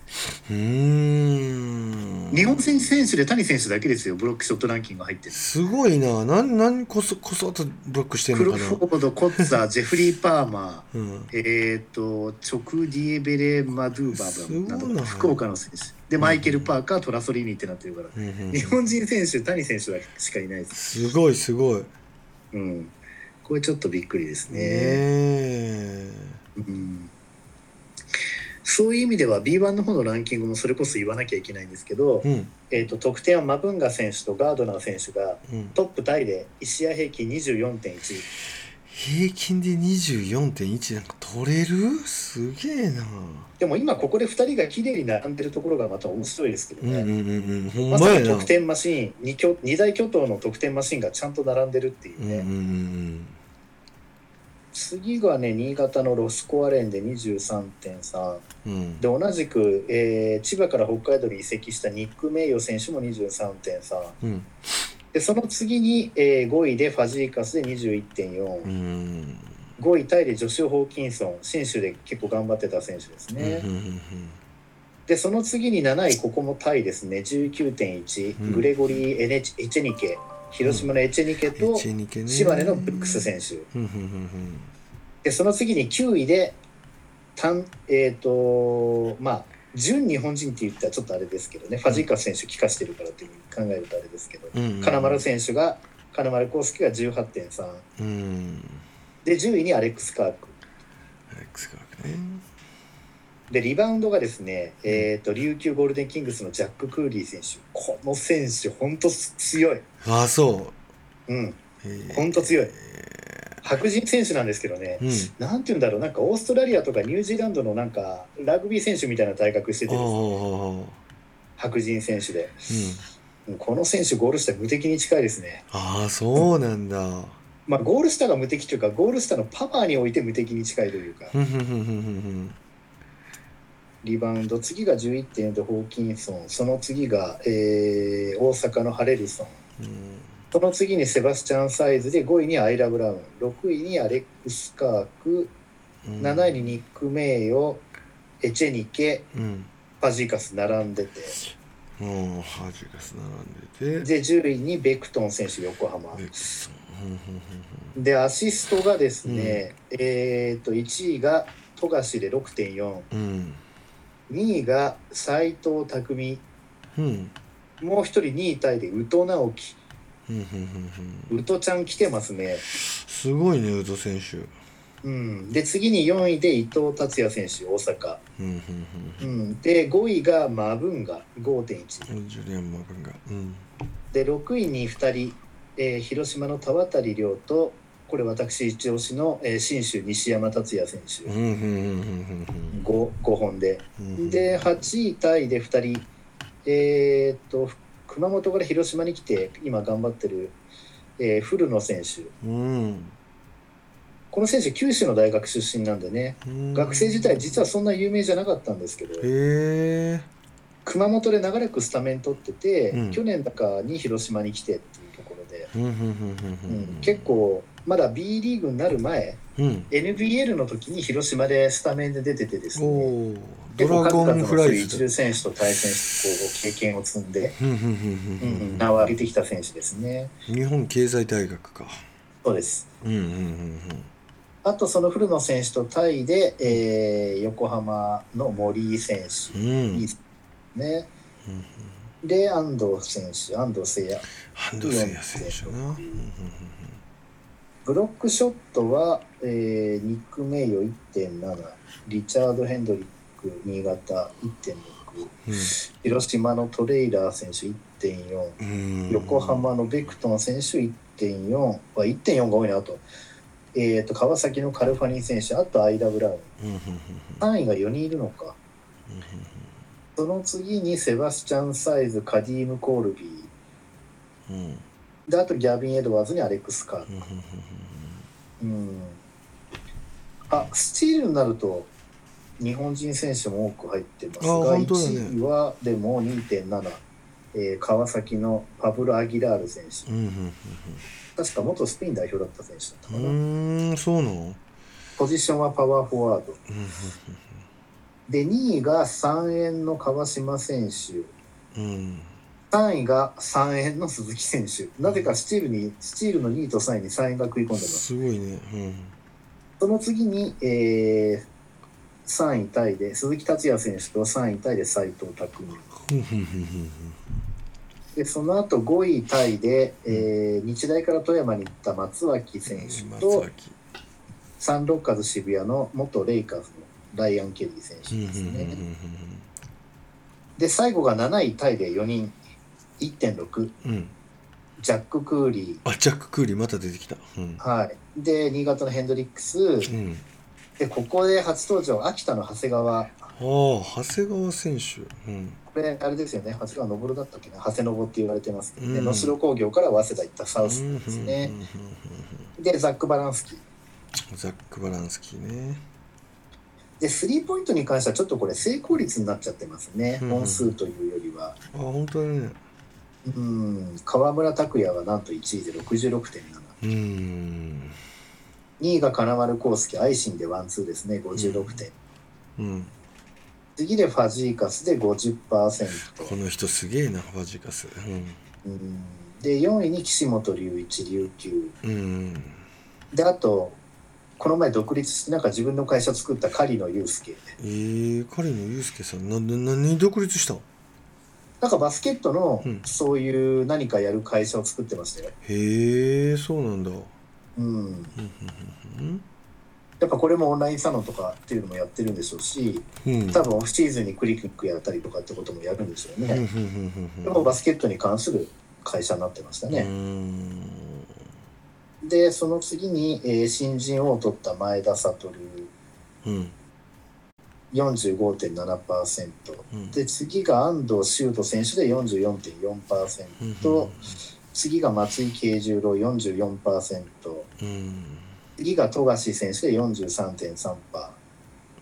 うーん。日本選手選手で谷選手だけですよブロックショットランキングが入ってるすごいな。なんなんこそこそっとブロックしてんクロのかな。フォードコッツァー ジェフリー・パーマーうん。えっ、とチョク・ディエベレ・マドゥーバすごいな。ーなど福岡の選手。でマイケル・パーカートラソリーニってなってるから。うんうん日本人選手谷選手だけしかいないです。すごいすごい。ねうん。これちょっとびっくりですねえ。うんそういう意味では B1 の方のランキングもそれこそ言わなきゃいけないんですけど、うん。えー、と得点はマブンガ選手とガードナー選手がうん。トップタイで1試合平均24.1平均で24.1なんか取れる？すげえな。でも今ここで2人が綺麗に並んでるところがまた面白いですけどね、うんうんうんまさに得点マシーン 2, 巨2大巨頭の得点マシーンがちゃんと並んでるっていうね、うんうんうん次がね新潟のロスコアレンで23.3うんうん。で同じく、えー千葉から北海道に移籍したニック・メイヨ選手も23.3うん。でその次に、えー5位でファジーカスで21.4、うん。5位タイでジョシュ・ホーキンソン信州で結構頑張ってた選手ですね、うんうんでその次に7位ここもタイですね。19.1、うん。グレゴリー・エネチエチェニケ広島のエチェニケと島根のブックス選手。でその次に9位で単えっ、とまあ純日本人って言ったらちょっとあれですけどね、ファジーカス選手帰化してるからっていうふうに考えるとあれですけど、金丸選手が金丸康介が18.3うん。で10位にアレックス・カーク。アレックス・カークね。でリバウンドがですね、えー、と琉球ゴールデンキングスのジャック・クーリー選手。この選手本当強い、ああそう。うん、へーほんと強い。白人選手なんですけどね、うん。なんて言うんだろう。なんかオーストラリアとかニュージーランドのなんかラグビー選手みたいな体格しててね。うん白人選手で、うん。この選手ゴール下無敵に近いですね。ああそうなんだ。まあゴール下が無敵というかゴール下のパワーにおいて無敵に近いというか。リバウンド次が11.4でホーキンソン。その次が、えー大阪のハレルソンその次にセバスチャン・サイズで5位にアイラ・ブラウン。6位にアレックス・カーク。うん。7位にニック・メイヨエチェニケ。うん。ファジーカス並んでて。もうハジガス並んでて。で10位にベクトン選手横浜。でアシストがですね、えっ、と1位が富樫で6.42ふん。位が斎藤匠うんもう一人2位タイで宇都直樹。宇都ちゃん来てますね。すごいね宇都選手。うん。で次に4位で伊藤達也選手大阪。うんん、で5位がマブンガ5.1ふんジュリアン・マブンがうん。で6位に2人、えー広島の田渡亮とこれ私一押しの、えー信州西山達也選手。うんふんふんふんふんふん。5, 5本で。で8位タイで2人えーっと熊本から広島に来て今頑張ってる、えー古野選手。うん。この選手九州の大学出身なんでね。うん。学生時代実はそんな有名じゃなかったんですけど熊本で長らくスタメン取ってて、うん。去年だかに広島に来てっていうところで、結構まだ B リーグになる前うん。NBL の時に広島でスタメンで出ててですおね。おドラゴンフライズ一流選手と対戦してこう経験を積んで、名を上げてきた選手ですね。日本経済大学か。そうです。うんうんうんあとその古野選手とタイで、えー横浜の森井選手。うん。うんうんで安藤選手安藤誠也。安藤誠也選手な。うん。うんブロックショットは、えーニック・メイヨ1.7リチャード・ヘンドリック新潟1.6広島のトレイラー選手1.4うんうん。横浜のベクトン選手1.4は1.4が多いなと,、えー、と川崎のカルファニー選手あとアイダ・ブラウン。うん。うん。うん。3位が4人いるのか。うんその次にセバスチャン・サイズカディーム・コールビー。であとギャビン・エドワーズにアレックス・カーうん。あスチールになると日本人選手も多く入ってますあが、ね。1位はでも2.7、えー川崎のパブロ・アギラール選手。うんうん確か元スペイン代表だった選手だったかな、うんそうなの？ポジションはパワーフォワード。うんうんで2位が3円の川島選手。うん3位が3円の鈴木選手。なぜかスチールにスチールの2位と3位に3円が食い込んでます。すごいね。うん。その次に、えー3位タイで鈴木達也選手と3位タイで斉藤匠ふんふんふんふんでその後5位タイで、えー日大から富山に行った松脇選手松と脇。サンロッカーズ渋谷の元レイカーズのライアン・ケリー選手ですね。で最後が7位タイで4人。1.6うんうん。ジャック・クーリあジャック・クーリーまた出てきた。うん。ー、はい、で新潟のヘンドリックス。うんでここで初登場秋田の長谷川。ああ長谷川選手。うん。これあれですよね。長谷川昇だったっけな？長谷昇って言われてますけどね、うん。能代工業から早稲田行ったサウスですね。でザック・バランスキー。ザック・バランスキーね。でスリーポイントに関してはちょっとこれ成功率になっちゃってますね、うん。本数というよりは。あ本当だね。うん。河村拓哉がなんと1位で66.7うーん2位が金丸康介アイシンでワンツーですね。56点、うん。次でファジーカスで50%この人すげえなファジカス。うん。で4位に岸本隆一琉球。うん。うんであとこの前独立してなんか自分の会社作った狩野祐介。えー、彼のユうスケさんなんで何独立した？のなんかバスケットのうん。そういう何かやる会社を作ってましたよ、へえそうなんだうん。やっぱこれもオンラインサロンとかっていうのもやってるんでしょうし多分オフシーズンにクリニックやったりとかってこともやるんでしょううんうんね、うんでもバスケットに関する会社になってましたね、ん。でその次に、えー新人王を取った前田悟。うん。45.7%うん。で次が安藤修斗選手で44.4%うんと次が松井慶十郎44%うん。次が富樫選手で43.3%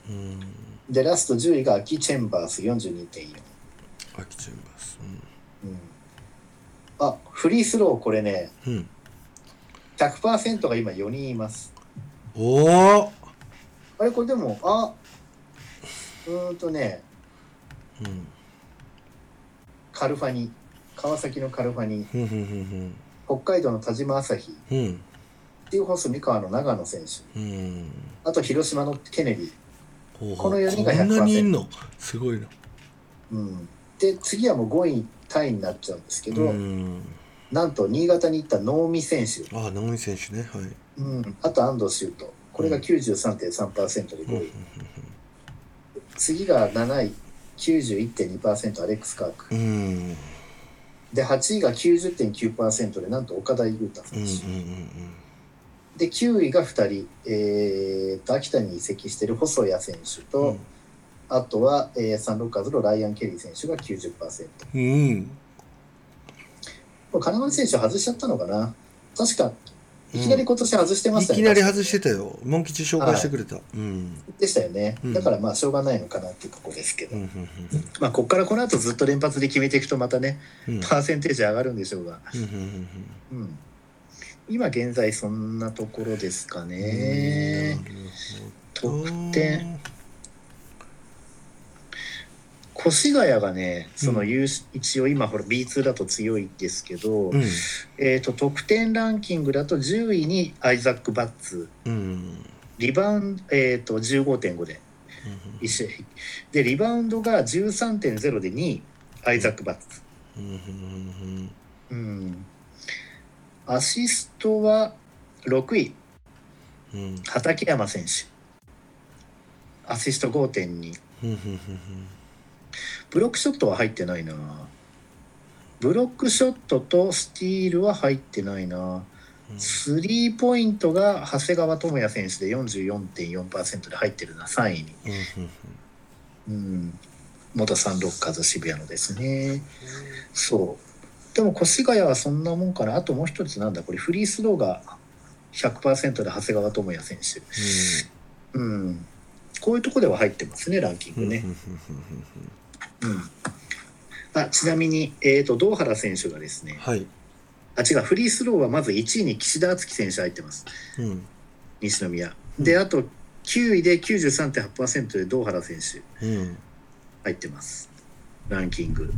うん。でラスト10位が秋チェンバース42.4%、アキチェンバース。うん、あフリースローこれねうん、うん、100%が今4人います。おおあれこれでもあうーんとねうん。カルファニ川崎のカルファニ北海道の田島朝日。うん。スティーホース三河の長野選手。うん。あと広島のケネディ、この四人がこんなにいん100%の？すごいな。うん、で次はもう5位タイになっちゃうんですけど、うん。なんと新潟に行った能見選手、あ直美選手ね。はい。うん、あと安藤修斗。これが93.3%で5位、次が7位91.2%アレックス・カーク。うんで8位が90.9%でなんと岡田優太うんうん選手、うん。で9位が2人、えー、と秋田に移籍している細谷選手と、うん。あとは、えーサンロッカーズのライアン・ケリー選手が90%うん。これ金丸選手外しちゃったのかな？確かいきなり今年外してましたよね、いきなり外してたよ。モン吉紹介してくれた。うん。でしたよね、うん。だからまあしょうがないのかなっていうところですけど、うんうんまあここからこの後ずっと連発で決めていくとまたねパーセンテージ上がるんでしょうが、うんうんうん、今現在そんなところですかうん。ね、得点越谷がねその優勝一応今ほら B2 だと強いですけど、うん。えー、と得点ランキングだと10位にアイザック・バッツ。うん。リバウンド、えー、と15.5で。一試合でリバウンドが13.0で2位アイザック・バッツ、うん。うん。うん、アシストは6位うんうん。畠山選手。アシスト5.2うんうんブロックショットは入ってないなブロックショットとスティールは入ってないなスリーポイントが長谷川智也選手で44.4%で入ってるな3位に、うんうん、元サンロッカーズ渋谷のですね。そう。でも越谷はそんなもんかな。あともう一つなんだ、これフリースローが100%で長谷川智也選手。うん。こういうとこでは入ってますね、ランキンうんグね。うん。あちなみに、えー、と堂原選手がですね、はい、あ違う、フリースローはまず1位に岸田敦樹選手入ってます、うん西宮。で、あと9位で93.8%で堂原選手うん入ってます、ランキング。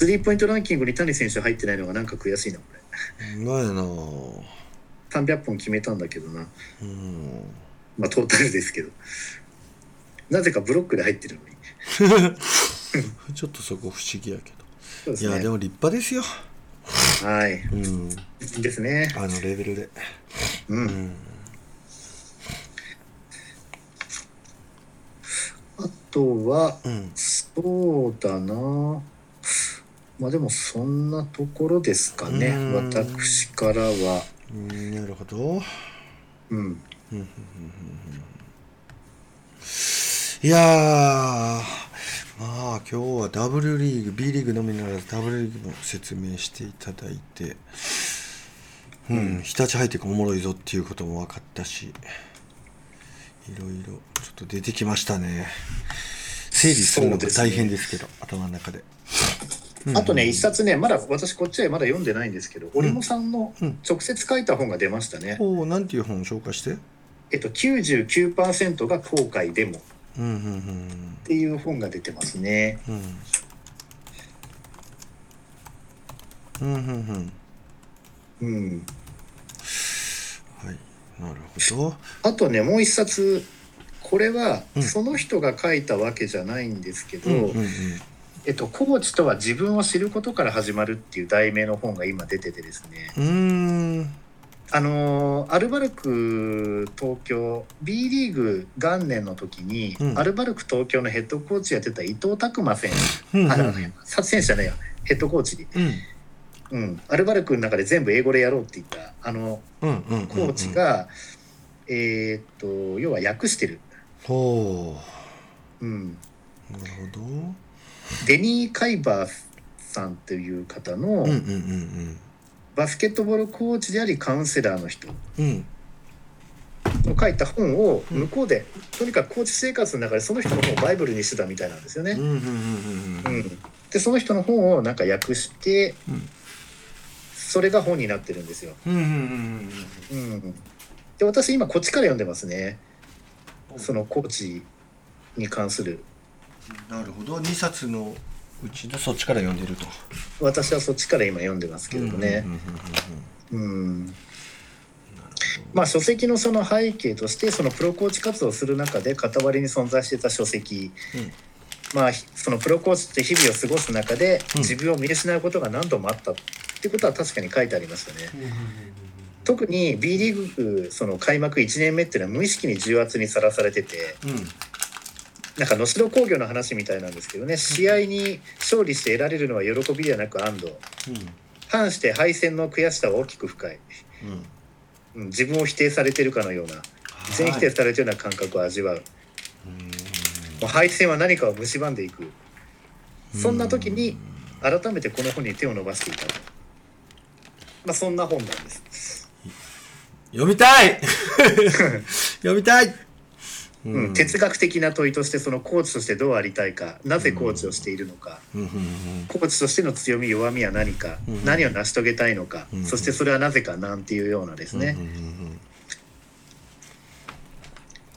スリーポイントランキングに谷選手入ってないのがなんか悔しいな、これ。なんやな300本決めたんだけどな、うんまあトータルですけど。なぜかブロックで入ってるのに。ちょっとそこ不思議やけそうですね。どいやでも立派ですよはい。うんですね。あのレベルでう。うんんあとは、うんそうだな。まあでもそんなところですかね。うん私からは。うんなるほどうん。いやーまあ今日は W リーグ B リーグのみならず W リーグも説明していただいてうん、日立入ってくおもろいぞっていうことも分かったしいろいろちょっと出てきましたね。整理するのが大変ですけど頭の中で、うん。あとね、一冊ね、まだ私こっちはまだ読んでないんですけど、織茂さんのうん。直接書いた本が出ましたね。おおなんていう本を紹介して？えっと、99%が後悔でもっていう本が出てますね。うん。うん。はい。なるほど。あとね、もう一冊、これはうん。その人が書いたわけじゃないんですけど、えっと、コーチとは自分を知ることから始まるっていう題名の本が今出ててですね、うーんあのーアルバルク東京 B リーグ元年の時に、うん。アルバルク東京のヘッドコーチやってた伊藤拓磨選手、うんうん。あらさ選手じゃないやヘッドコーチに、うん。うん、アルバルクの中で全部英語でやろうって言ったあのうんうんうんうん。コーチが、えーっと要は訳してる、ほう。ん、うなるほど。デニー・カイバーさんという方の、うんうんうんバスケットボールコーチでありカウンセラーの人。の書いた本を向こうで、とにかくコーチ生活の中でその人の本をバイブルにしてたみたいなんですよね。でその人の本をなんか訳してうん。それが本になってるんですよ。で私今こっちから読んでますね。うんそのコーチに関する。なるほど。2冊のうちのそっちから読んでると。私はそっちから今読んでますけれどね。うんうんうんうんうんうん。まあ書籍のその背景としてそのプロコーチ活動をする中で傍りに存在していた書籍。まあひそのプロコーチって日々を過ごす中でうん。自分を見失うことが何度もあったっていうことは確かに書いてありましたね。うんうん特に B リーグその開幕1年目っていうのは無意識に重圧にさらされてて。うんうんなんか能代工業の話みたいなんですけどね試合に勝利して得られるのは喜びではなく安堵反して敗戦の悔しさは大きく深い、うん。うん、自分を否定されてるかのような全否定されてるような感覚を味わう。もう敗戦は何かを蝕んでいく。そんな時に改めてこの本に手を伸ばしていた。と、まあ、そんな本なんです。読みたい！読みたい、うん、哲学的な問いとしてそのコーチとしてどうありたいかなぜコーチをしているのか、うんコーチとしての強み弱みは何か、うん。何を成し遂げたいのか、うん。そしてそれはなぜかなんていうようなですね、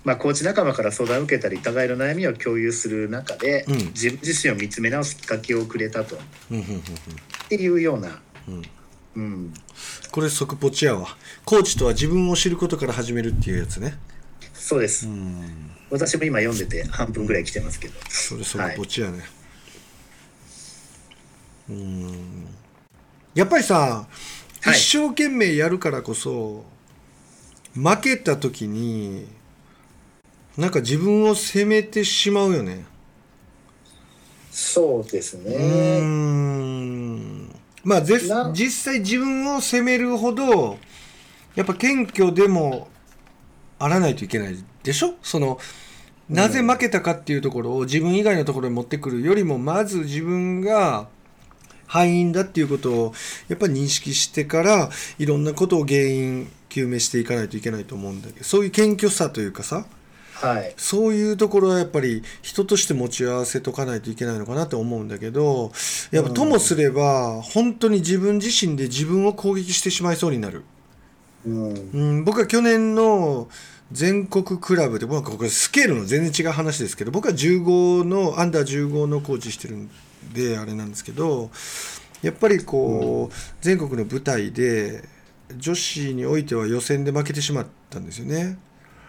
まあ、コーチ仲間から相談を受けたり互いの悩みを共有する中で、うん。自分自身を見つめ直すきっかけをくれたと。っていうような、うん。うん、これ即ポチやわ。コーチとは自分を知ることから始めるっていうやつねそうです、うん。私も今読んでて半分ぐらい来てますけど、それ即ポチやね、うん。やっぱりさ、はい。一生懸命やるからこそ負けた時になんか自分を責めてしまうよね。そうですね、ん。まあ実際自分を責めるほどやっぱ謙虚でもあらないといけないでしょ？そのなぜ負けたかっていうところを自分以外のところに持ってくるよりもまず自分が敗因だっていうことをやっぱり認識してからいろんなことを原因究明していかないといけないと思うんだけどそういう謙虚さというかさはい。そういうところはやっぱり人として持ち合わせとかないといけないのかなと思うんだけどやっぱともすれば本当に自分自身で自分を攻撃してしまいそうになる。うん。うん、僕は去年の全国クラブで僕はこれスケールの全然違う話ですけど僕は15のアンダー15のコーチしてるんであれなんですけどやっぱりこう、全国の舞台で女子においては予選で負けてしまったんですよね。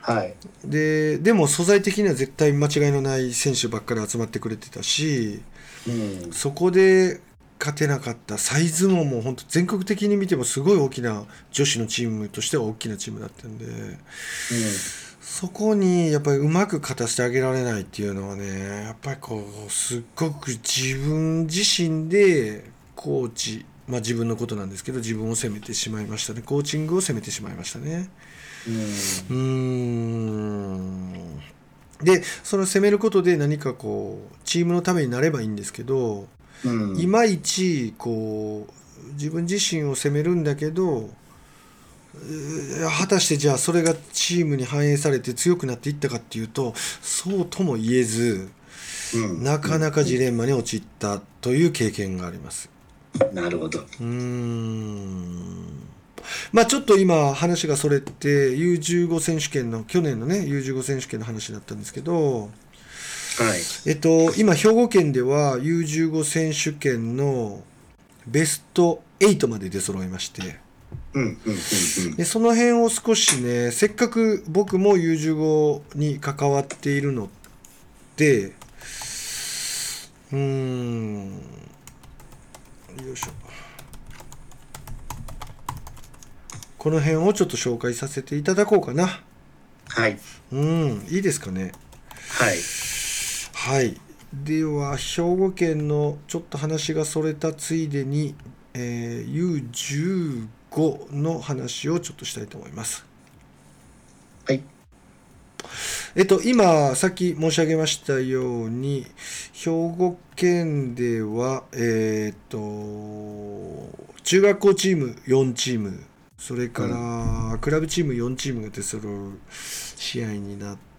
はいででも素材的には絶対間違いのない選手ばっかり集まってくれてたしうんそこで勝てなかった。サイズももう本当全国的に見てもすごい大きな女子のチームとしては大きなチームだったんで。そこにやっぱりうまく勝たせてあげられないっていうのはねやっぱりこうすっごく自分自身でコーチまあ自分のことなんですけど自分を責めてしまいましたね。コーチングを責めてしまいましたね。うん。うーん。でその攻めることで何かこうチームのためになればいいんですけど、うん。いまいちこう自分自身を責めるんだけどえー果たしてじゃあそれがチームに反映されて強くなっていったかっていうとそうとも言えずうん。なかなかジレンマに陥ったという経験があります。なるほど。うーん。まあちょっと今話がそれて U15 選手権の去年のね U15 選手権の話だったんですけど、はい。えっと、今兵庫県では U15 選手権のベスト8まで出揃いまして。うんうんうんうん。でその辺を少しねせっかく僕も U15 に関わっているのでうーんよいしょ。この辺をちょっと紹介させていただこうかな。はい。うんいいですかね。はいはい。では、兵庫県のちょっと話がそれたついでに、えー U15 の話をちょっとしたいと思います。はいえっと、今、さっき申し上げましたように、兵庫県では、えーっと、中学校チーム4チーム、それから、クラブチーム4チームが出揃う試合になって、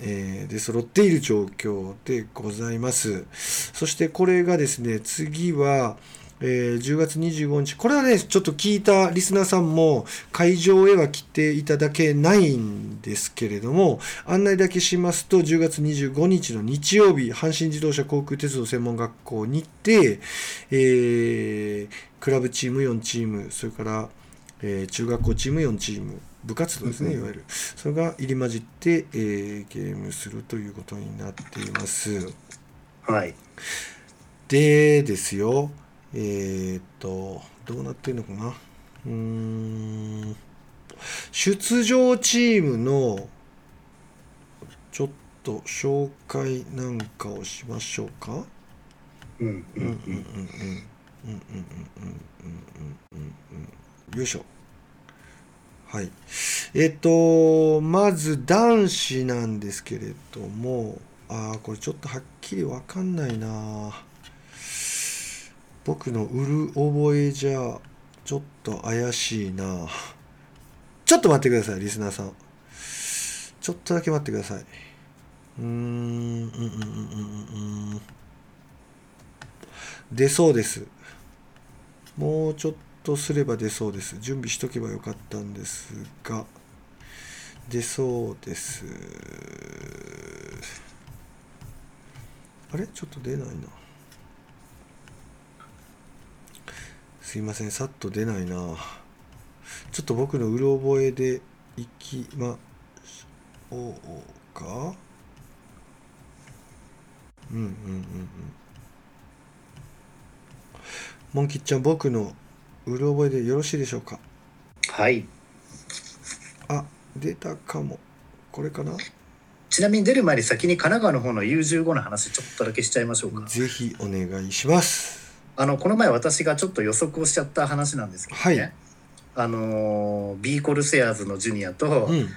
えーで揃っている状況でございます。そしてこれがですね、次は、えー10月25日、これはね、ちょっと聞いたリスナーさんも会場へは来ていただけないんですけれども、案内だけしますと、10月25日の日曜日、阪神自動車航空鉄道専門学校に行って、えークラブチーム4チーム、それから、えー中学校チーム4チーム、部活動ですね、いわゆる。それが入り混じって、えー、ゲームするということになっています。はい。でですよ、えー、っと、どうなってるのかな。うん、出場チームの、ちょっと紹介なんかをしましょうか。うんうんうんうんうん。うんうんうんうんうんうんうん。よいしょ。はい。えっ、とまず男子なんですけれどもああこれちょっとはっきりわかんないな。僕の売る覚えじゃちょっと怪しいな。ちょっと待ってくださいリスナーさん。ちょっとだけ待ってください。うーんうんうんうんうんうん。出そうです。もうちょっと。とすれば出そうです。準備しとけばよかったんですが。出そうです。あれ？ちょっと出ないな。すいません。さっと出ないな。ちょっと僕のうろ覚えでいきましょうか。うんうんうんうん。モンキッちゃん僕のうろ覚えでよろしいでしょうか？はい。あ出たかも。これかな？ちなみに出る前に先に神奈川の方の U15 の話ちょっとだけしちゃいましょうか。ぜひお願いします。あのこの前私がちょっと予測をしちゃった話なんですけどね、はい。あのー B コルセアーズのジュニアと、うん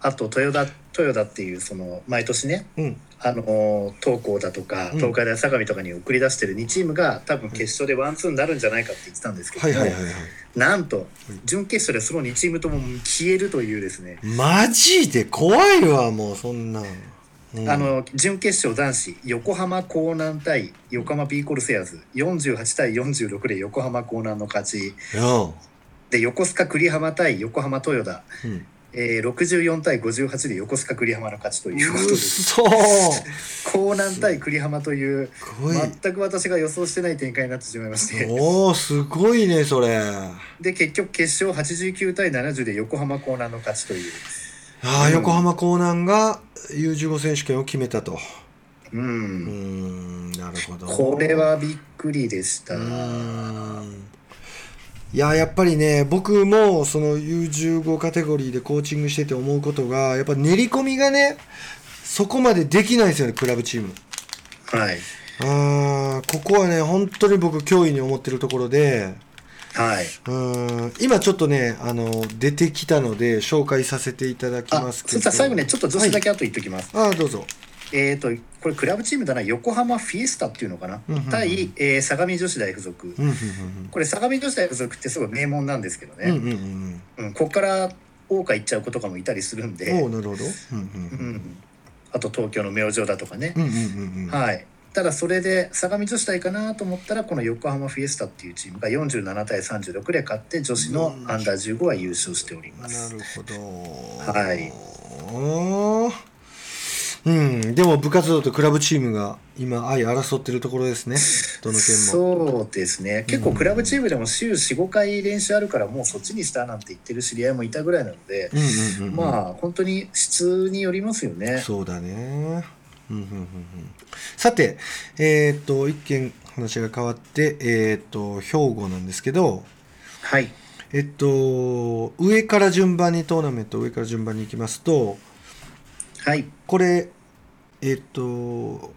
あと豊田豊田っていうその毎年ねうん。あの東光だとかうん。東海大相模とかに送り出してる2チームが多分決勝でワンツーになるんじゃないかって言ってたんですけどなんと準決勝でその2チームとも消えるというですね、マジで怖いわもうそんなん、うん。あの準決勝男子横浜港南対横浜ビーコルセアーズ。48対46で横浜港南の勝ち。で横須賀栗浜対横浜豊田、うんえー、64対58で横須賀栗浜の勝ちということで。そ港南対栗浜という全く私が予想してない展開になってしまいまして。おおすごいねそれ。で結局決勝89対70で横浜港南の勝ちという、ああ、うん。横浜港南が U15 選手権を決めたと。う、うんんなるほど。これはびっくりでした。うーんいややっぱりね僕もその U15 カテゴリーでコーチングしてて思うことがやっぱ練り込みがねそこまでできないんですよねクラブチーム。はい。あーここはね本当に僕脅威に思ってるところではい。うーん今ちょっとねあの出てきたので紹介させていただきあますけど。最後ねちょっと女子だけ後言っときます、はい、あーどうぞえっ、とこれクラブチームだな横浜フィエスタっていうのかな、うんうんうん。対、えー相模女子大附属、うんうんこれ相模女子大附属ってすごい名門なんですけどうんうんね、うん。うんここから桜花行っちゃう子とかもいたりするんうんで、おおなるほど。うんううんん、あと東京の明星だとかね、うんうんうんうん。はい。ただそれで相模女子大かなと思ったらこの横浜フィエスタっていうチームが47対36で勝って女子のアンダー15は優勝しておりまなす。るほど。はい。うん、でも部活動とクラブチームが今相争ってるところですね。どの県も。そうですね結構クラブチームでも週45回練習あるからもうそっちにしたなんて言ってる知り合いもいたぐらいなので、うんうんうんうん、まあ本当に質によりますよね。そうだね。うんうんうんうん、さて、えーっと一見話が変わって、えーっと兵庫なんですけど、はいえっと上から順番にトーナメント上から順番に行きますと、はいこれえっと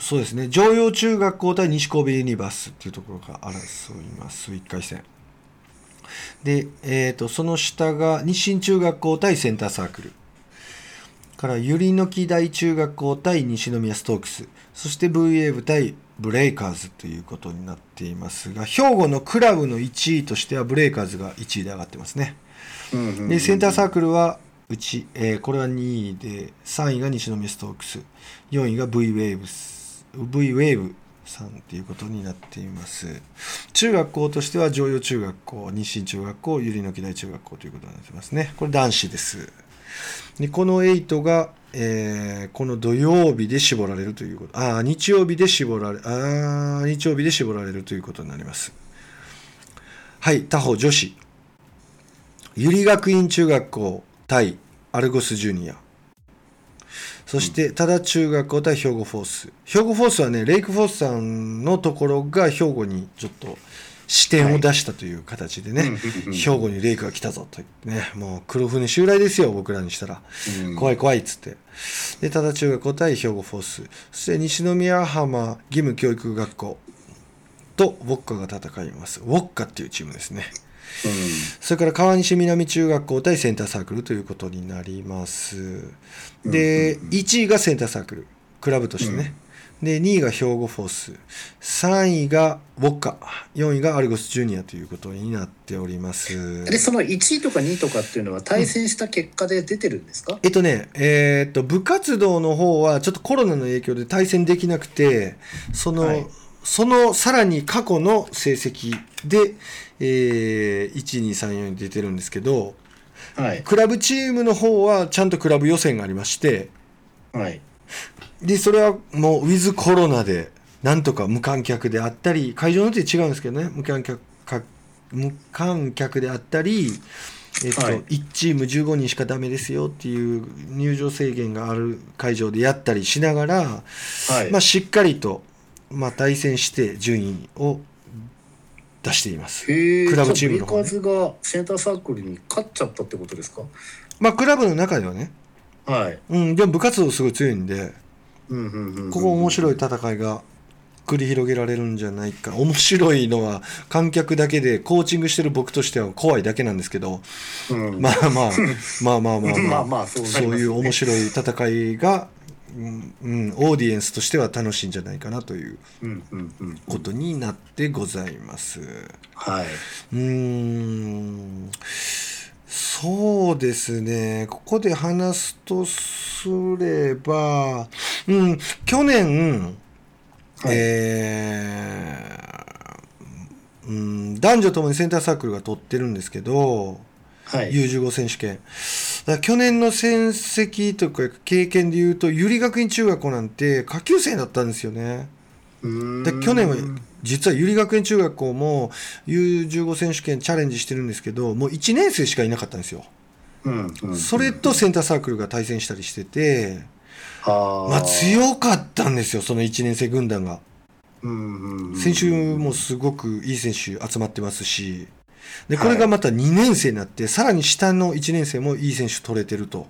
そうですね。常陽中学校対西神戸ユニバースっていうところが争います。1回戦。で、えっとその下が日清中学校対センターサークルからゆりのき大中学校対西宮ストークス。そして V ウェーブ対ブレイカーズということになっていますが兵庫のクラブの1位としてはブレイカーズが1位で上がってますね。でセンターサークルはうち、えーこれは2位で3位が西宮ストークス4位が V ウェーブス V ウェーブさんっていうことになっています。中学校としては常陽中学校日清中学校ゆりのき大中学校ということになってますね。これ男子です。でこの8が、えーこの土曜日で絞られるということ。ああ日曜日で絞られああ日曜日で絞られるということになります。はい他方女子。ゆり学院中学校対アルゴスジュニアそして多田中学校対兵庫フォース。兵庫フォースはねレイクフォースさんのところが兵庫にちょっと視点を出したという形でね、うんうんうん。兵庫にレイクが来たぞと言ってねもう黒船襲来ですよ僕らにしたら、うん。怖い怖いっつって。で多田中学校対兵庫フォース。そして西宮浜義務教育学校とウォッカが戦います。ウォッカっていうチームですねそれから川西南中学校対センターサークルということになります。で、うんうんうん。1位がセンターサークル、クラブとしてね。で、2位が兵庫フォース、3位がウォッカ、4位がアルゴスジュニアということになっております。でその1位とか2位とかっていうのは対戦した結果で出てるんですか、えっとね、えーっと、部活動の方はちょっとコロナの影響で対戦できなくて、その、はい。そのさらに過去の成績で、えー、1、2、3、4に出てるんですけど、はい。クラブチームの方はちゃんとクラブ予選がありまして、はい。で、それはもうウィズコロナで、なんとか無観客であったり、会場の手違うんですけどね、無観客か無観客であったり、えっと、はい。1チーム15人しかダメですよっていう入場制限がある会場でやったりしながら、はい、まあ、しっかりと、まあ、対戦して順位を出しています。クラブチームの方ね。じゃあベイカーズがセンターサークルに勝っちゃったってことですか？まあ、クラブの中ではね、はい。うん、でも部活動すごい強いんで、うんうんうんうん。ここ面白い戦いが繰り広げられるんじゃないか。面白いのは観客だけでコーチングしてる僕としては怖いだけなんですけど、うん。まあまあ まあまあまあまあまあますね。そういう面白い戦いが、うんうん、オーディエンスとしては楽しいんじゃないかなということになってございます。はい。うーんそうですね。ここで話すとすれば、うん、去年、はい。えーうん、男女ともにセンターサークルが取ってるんですけど、はい。U15 選手権。去年の戦績とか経験でいうと百合学院中学校なんて下級生だったんですよね。で去年は実は百合学園中学校も U15 選手権チャレンジしてるんですけどもう1年生しかいなかったんですよ。うんうんそれとセンターサークルが対戦したりしてて、まあ、強かったんですよその1年生軍団が。うんうんうん。先週もすごくいい選手集まってますしでこれがまた2年生になって、さらに下の1年生もいい選手取れてると。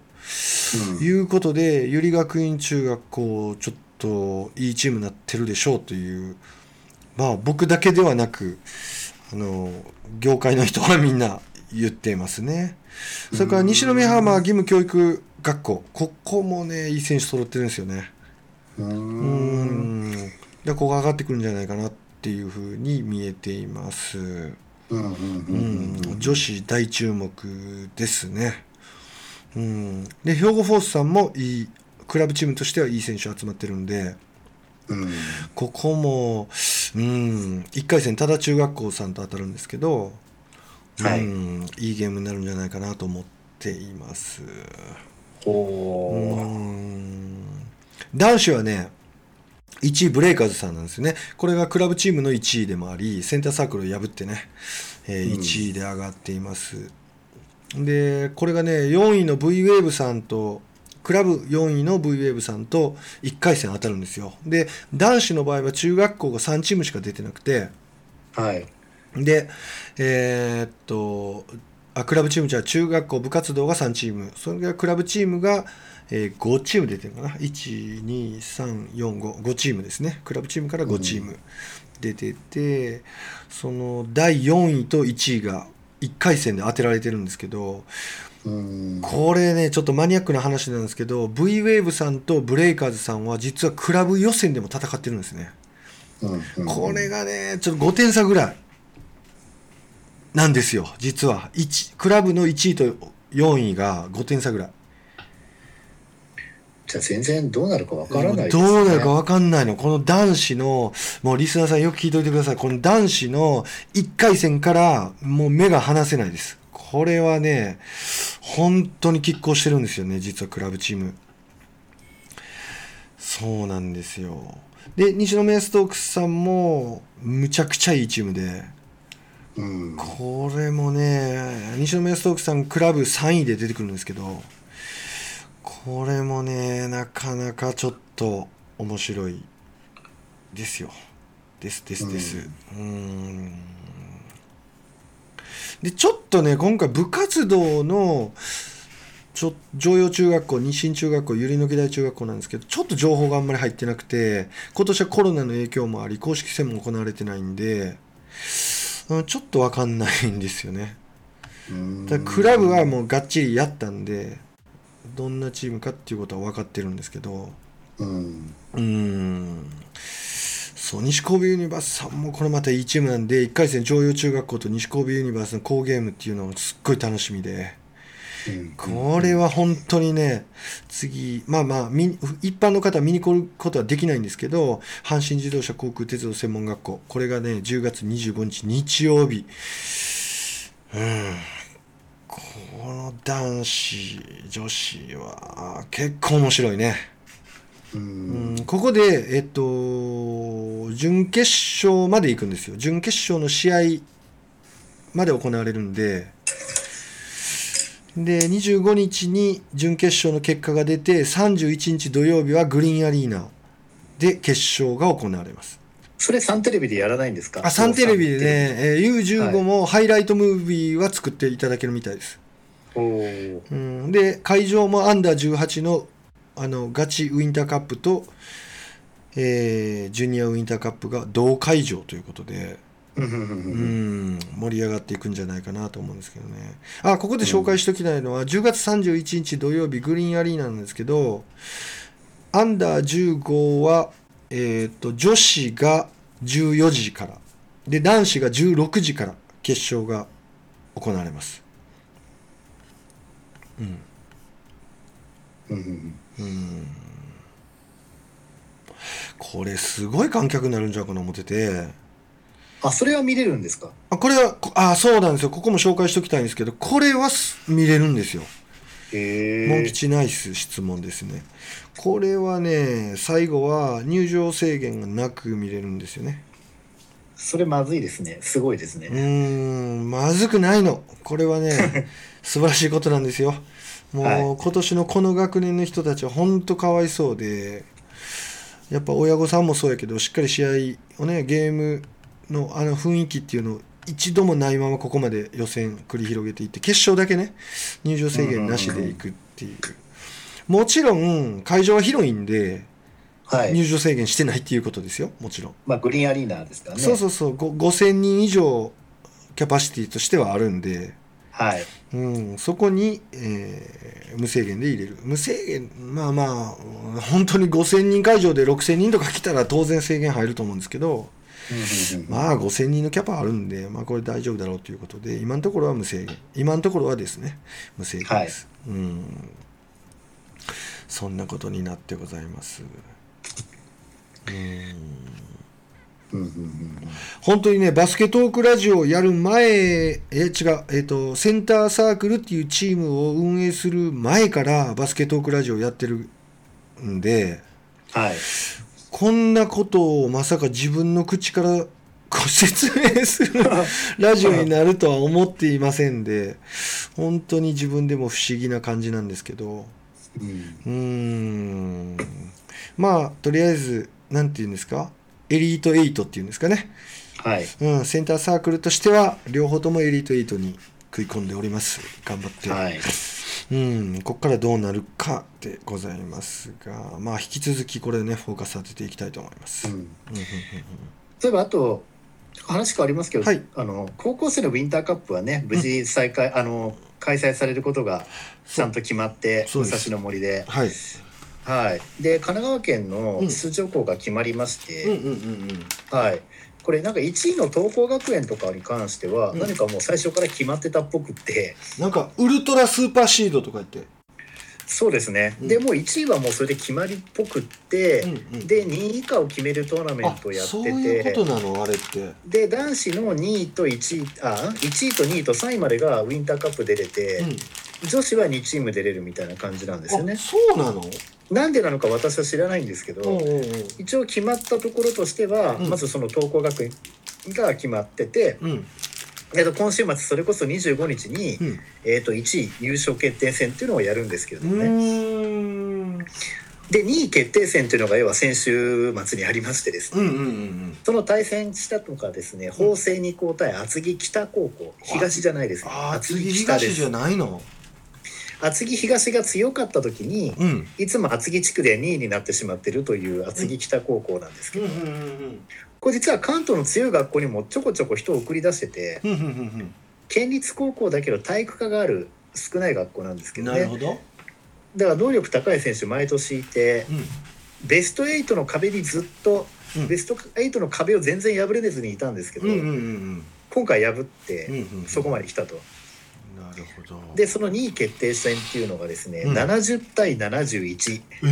うん。いうことで百合学院中学校ちょっといいチームになってるでしょうという。まあ僕だけではなくあの業界の人はみんな言っていますね。それから西宮浜義務教育学校。ここもねいい選手揃ってるんですよね。うん。でここが上がってくるんじゃないかなっていうふうに見えています。女子大注目ですね。うん、で兵庫フォースさんもいいクラブチームとしてはいい選手集まってるんで。うん。ここも、うん、1回戦多田中学校さんと当たるんですけど、はい。うん、いいゲームになるんじゃないかなと思っています。ほう。ーん。男子はね1位ブレイカーズさんなんですよね。これがクラブチームの1位でもありセンターサークルを破ってね、えーうん。1位で上がっています、でこれがね4位の V ウェーブさんとクラブ4位の V ウェーブさんと1回戦当たるんですよ。で男子の場合は中学校が3チームしか出てなくてはい。でえーっとあクラブチームじゃ中学校部活動が3チーム。それからクラブチームが、えー5チーム出てるかな？12345チームですね。クラブチームから5チーム出てて、その第4位と1位が1回戦で当てられてるんですけどうん。これねちょっとマニアックな話なんですけど V ウェーブさんとブレイカーズさんは実はクラブ予選でも戦ってるんですね。うんうん。これがねちょっと5点差ぐらいなんですよ実は。1クラブの1位と4位が5点差ぐらいじゃあ全然どうなるかわからないですどねうなるか分かんないの。この男子のもうリスナーさんよく聞いといてください。この男子の1回戦からもう目が離せないです。これはね本当に拮抗してるんですよね。実はクラブチーム。そうなんですよ。で西宮ストークスさんもむちゃくちゃいいチームで。うん。これもね西宮ストークスさんクラブ3位で出てくるんですけどこれもねなかなかちょっと面白いですよ。ですですです。うん。でちょっとね今回部活動のちょ常陽中学校日清中学校百合の木大中学校なんですけどちょっと情報があんまり入ってなくて今年はコロナの影響もあり公式戦も行われてないんでうんちょっと分かんないんですよね。うん。だクラブはもうがっちりやったんでどんなチームかっていうことは分かってるんですけどうん。うーん。そう西神戸ユニバースさんもこれまたいいチームなんで1回戦常陽中学校と西神戸ユニバースの好ゲームっていうのもすっごい楽しみでうんこれは本当にね次まあまあ見一般の方は見に来ることはできないんですけど阪神自動車航空鉄道専門学校これがね10月25日日曜日。うん。この男子女子は結構面白いね。ううんんここで、えっと、準決勝まで行くんですよ。準決勝の試合まで行われるんで、で、25日に準決勝の結果が出て、31日土曜日はグリーンアリーナで決勝が行われます。それサンテレビでやらないんですか？あ、サンテレビでね、えーは U15 いもハイライトムービーは作っていただけるみたいです。で会場もアンダー18のあのガチウィンターカップと、えージュニアウィンターカップが同会場ということで、うん盛り上がっていくんじゃないかなと思うんですけどね。あ、ここで紹介しておきたいのは、10月31日土曜日、グリーンアリーナなんですけど、アンダー15は、えーっと、女子が14時から、で、男子が16時から決勝が行われます。うん。うん。これすごい観客になるんじゃうかな思ってて。あそれは見れるんですか？あこれはこあそうなんですよ。ここも紹介しておきたいんですけどこれはす見れるんですよ。へえ。モン吉ナイス質問ですね。これはね最後は入場制限がなく見れるんですよね。それまずいですね。すごいですね。んまずくないの。これはね 素晴らしいことなんですよ。もう、はい。今年のこの学年の人たちは本当かわいそうでやっぱ親御さんもそうやけどしっかり試合をねゲームのあの雰囲気っていうのを一度もないままここまで予選繰り広げていって決勝だけね入場制限なしでいくっていう。もちろん会場は広いんではい。入場制限してないっていうことですよ。もちろん。まあグリーンアリーナですからね。そうそうそう。ご5000人以上キャパシティとしてはあるんで、はい。うん、そこに、えー無制限で入れる。無制限まあまあうん本当に5000人会場で6000人とか来たら当然制限入ると思うんですけどうんうんうんまあ5000人のキャパあるんで、まあ、これ大丈夫だろうということで今のところは無制限。今のところはですね無制限です、うん。そんなことになってございます。うんうんうんうん本当にねバスケトークラジオをやる前え違う、えっとセンターサークルっていうチームを運営する前からバスケトークラジオをやってるんではい。こんなことをまさか自分の口から ご説明するラジオになるとは思っていませんで本当に自分でも不思議な感じなんですけど。うん。うーん。まあとりあえず何て言うんですか？エリート8っていうんですかね。はい。うん、センターサークルとしては両方ともエリート8に食い込んでおります。頑張って、はい。うん、ここからどうなるかでございますがまあ引き続きこれねフォーカス当てていきたいと思います、ううんんうん例えばあと話変わりますけど、はい。あの高校生のウィンターカップはね無事再開、あの開催されることがちゃんと決まって武蔵野森で。はいはい。で神奈川県のうん。出場校が決まりまして、うんうんうんうん。はい。これなんか1位の東光学園とかに関してはうん。何かもう最初から決まってたっぽくって、なんかウルトラスーパーシードとか言って。そうですね、うん。でもう1位はもうそれで決まりっぽくって、うんうん。で2位以下を決めるトーナメンあトをやってそうていうことなのあれって。で男子の2位と1位あ1位と2位と3位までがウィンターカップ出れて、うん女子は2チーム出れるみたいな感じなんですよあね。そうなの？なんでなのか私は知らないんですけど、おうおう一応決まったところとしては、うん。まずその東光学園が決まってて、うん。えっと今週末それこそ25日に、うん。えっと1位優勝決定戦っていうのをやるんですけれうどもね。で2位決定戦っていうのが要は先週末にありましてですね、うんうんうんうん。その対戦したのがですね法政二高対厚木北高校。東じゃないですね。厚次木北です。東じゃないの？厚木東が強かった時にうん。いつも厚木地区で2位になってしまってるという厚木北高校なんですけど、これ実は関東の強い学校にもちょこちょこ人を送り出してて県立高校だけど体育科がある少ない学校なんですけどね。うんなるほど。だから能力高い選手毎年いてうん。ベスト8の壁にずっと、うん。ベスト8の壁を全然破れずにいたんですけど、今回破って、そこまで来たと。なるほど。でその2位決定戦っていうのがですね、うん。70対71え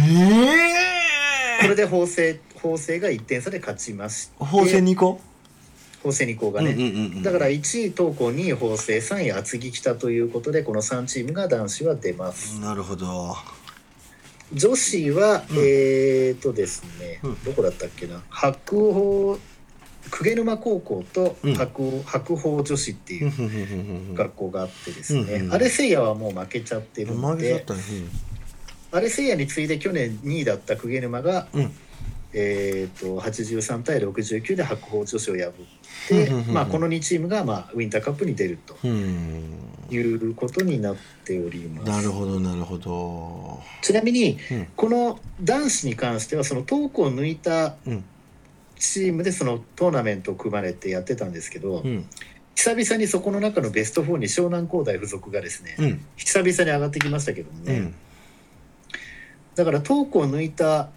えこれで法政法政が1点差で勝ちまして。法政2個法政2校がね、うんうんうんうんだから1位東高2位法政3位厚木北ということでこの3チームが男子は出ます。なるほど。女子は、うん。えーとですね、うん。どこだったっけな？白鵬久沼高校とうん。白,、白鵬女子っていううんうんうんうんうん。学校があってですね、うんうんアレセイヤはもう負けちゃってるので。負けちゃったね。アレセイヤに次いで去年2位だった久沼が、うん。えー、と83対69で白鵬女子を破って、うんうんうんうん。まあ、この2チームが、まあ、ウィンターカップに出るとうん。いうことになっております。なるほどなるほど。ちなみにうん。この男子に関してはそのトークを抜いたうんチームでそのトーナメントを組まれてやってたんですけど、うん。久々にそこの中のベスト4に湘南工大附属がですね、うん。久々に上がってきましたけどもね、うん。だからトークを抜いた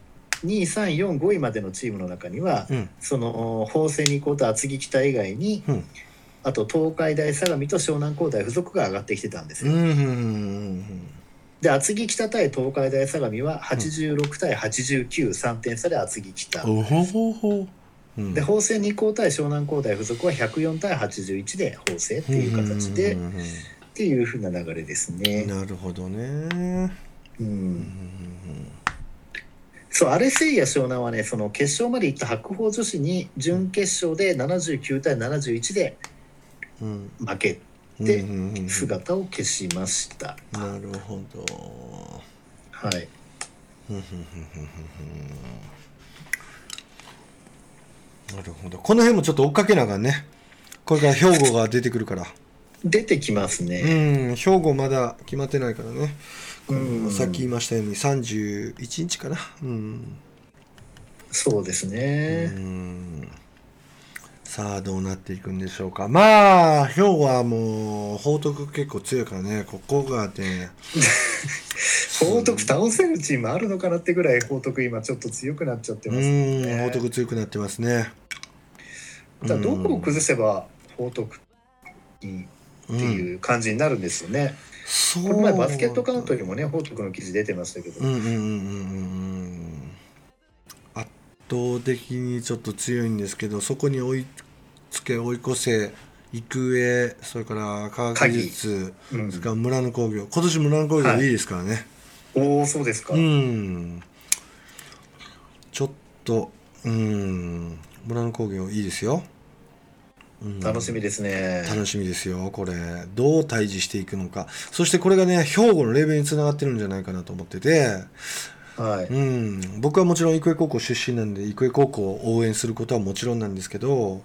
2345位までのチームの中には、うん。その法政二高と厚木北以外に、うん。あと東海大相模と湘南工大附属が上がってきてたんですよ。うんうんうんで厚木北対東海大相模は86対893点差で厚木北、おほほほうん。で法政二高対湘南工大附属は104対81で法政っていう形で、うんうんうんっていう風な流れですうんね。なるほどね。ううんんそう、アレセイヤ湘南はね、その決勝まで行った白鵬女子に準決勝で79対71でうん。負けでうんうんうんうん。姿を消しました。なるほど。はい。うんうんうんうんうんなるほど。この辺もちょっと追っかけなあかんね。これから兵庫が出てくるから。出てきますうね。ん兵庫まだ決まってないからね。うん。さっき言いましたように31日かな。うん。そうですうね。ん。さあどうなっていくんでしょうか。まあ兵庫はもう報徳結構強いからね。ここがね。報徳倒せるチームあるのかなってぐらい報徳今ちょっと強くなっちゃってうますんね。報徳強くなってますねだどこを崩せば報徳にっっていう感じになるんですよね。そう。この前バスケットカウントにもね報徳の記事出てましたけど、うんうんうんうん圧倒的にちょっと強いんですけどそこに追いつけ追い越せ育英それから科学技術うん。それから村野工業今年村野工業いいですからね、おおそうですか。うん。ちょっとうん村野工業いいですよ、うん楽しみですね。楽しみですよこれどう対峙していくのかそしてこれがね兵庫のレベルにつながってるんじゃないかなと思っててはい。うん、僕はもちろん育英高校出身なんで育英高校を応援することはもちろんなんですけど、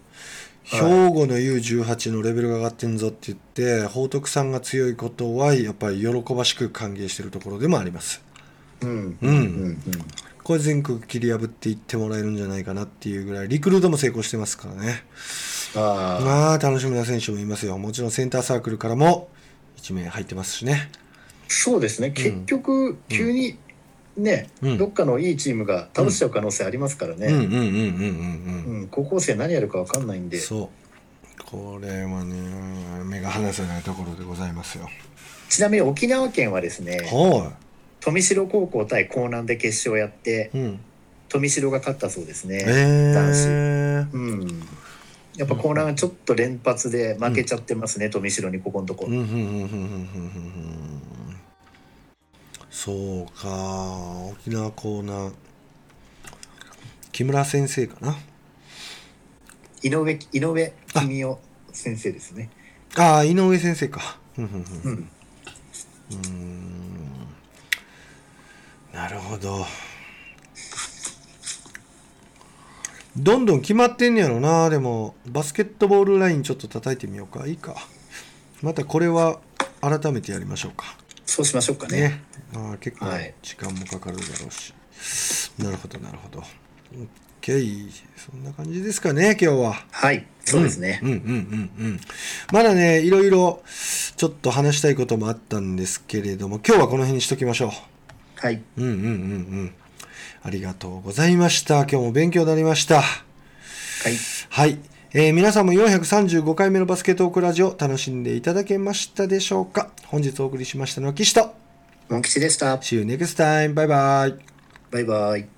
兵庫の U18 のレベルが上がってんぞって言って報徳さんが強いことはやっぱり喜ばしく歓迎してるところでもあります。うん。うんうんうん。これ全国切り破っていってもらえるんじゃないかなっていうぐらいリクルートも成功してますからね。ああ。まあ楽しみな選手もいますよ。もちろんセンターサークルからも1名入ってますしね。そうですね。結局、急にね、うん。どっかのいいチームが倒しちゃう可能性ありますからね。うんうんうんうんうんうん。うん。高校生何やるかわかんないんで。そう。これはね目が離せないところでございますよ。ちなみに沖縄県はですね、は富城高校対江南で決勝やって、い、うん、富城が勝ったそうですね。え男子。ー、うん。やっぱ江南はちょっと連発で負けちゃってますね、富城にここのとこ。うん。うんうんうんうんうんうんそうか。沖縄コーナー木村先生かな？井上井上君代先生ですね。ああ井上先生か。うんうん。うん。うん。なるほど。どんどん決まってんねやろな。でもバスケットボールラインちょっと叩いてみようか。いいか。またこれは改めてやりましょうか。そうしましょうかね。ね。あー結構はい。時間もかかるだろうし、なるほどなるほど。OK そんな感じですかね今日は。はい、そうですね。うんうんうんうんまだねいろいろちょっと話したいこともあったんですけれども今日はこの辺にしときましょはい。ううんうんうんうんありがとうございました今日も勉強になりましたはい。はい、えー皆さんも435回目のバスケトークラジオ楽しんでいただけましたでしょうか？本日お送りしましたのは岸とモン吉でした。See you next time バイバイバイバイ。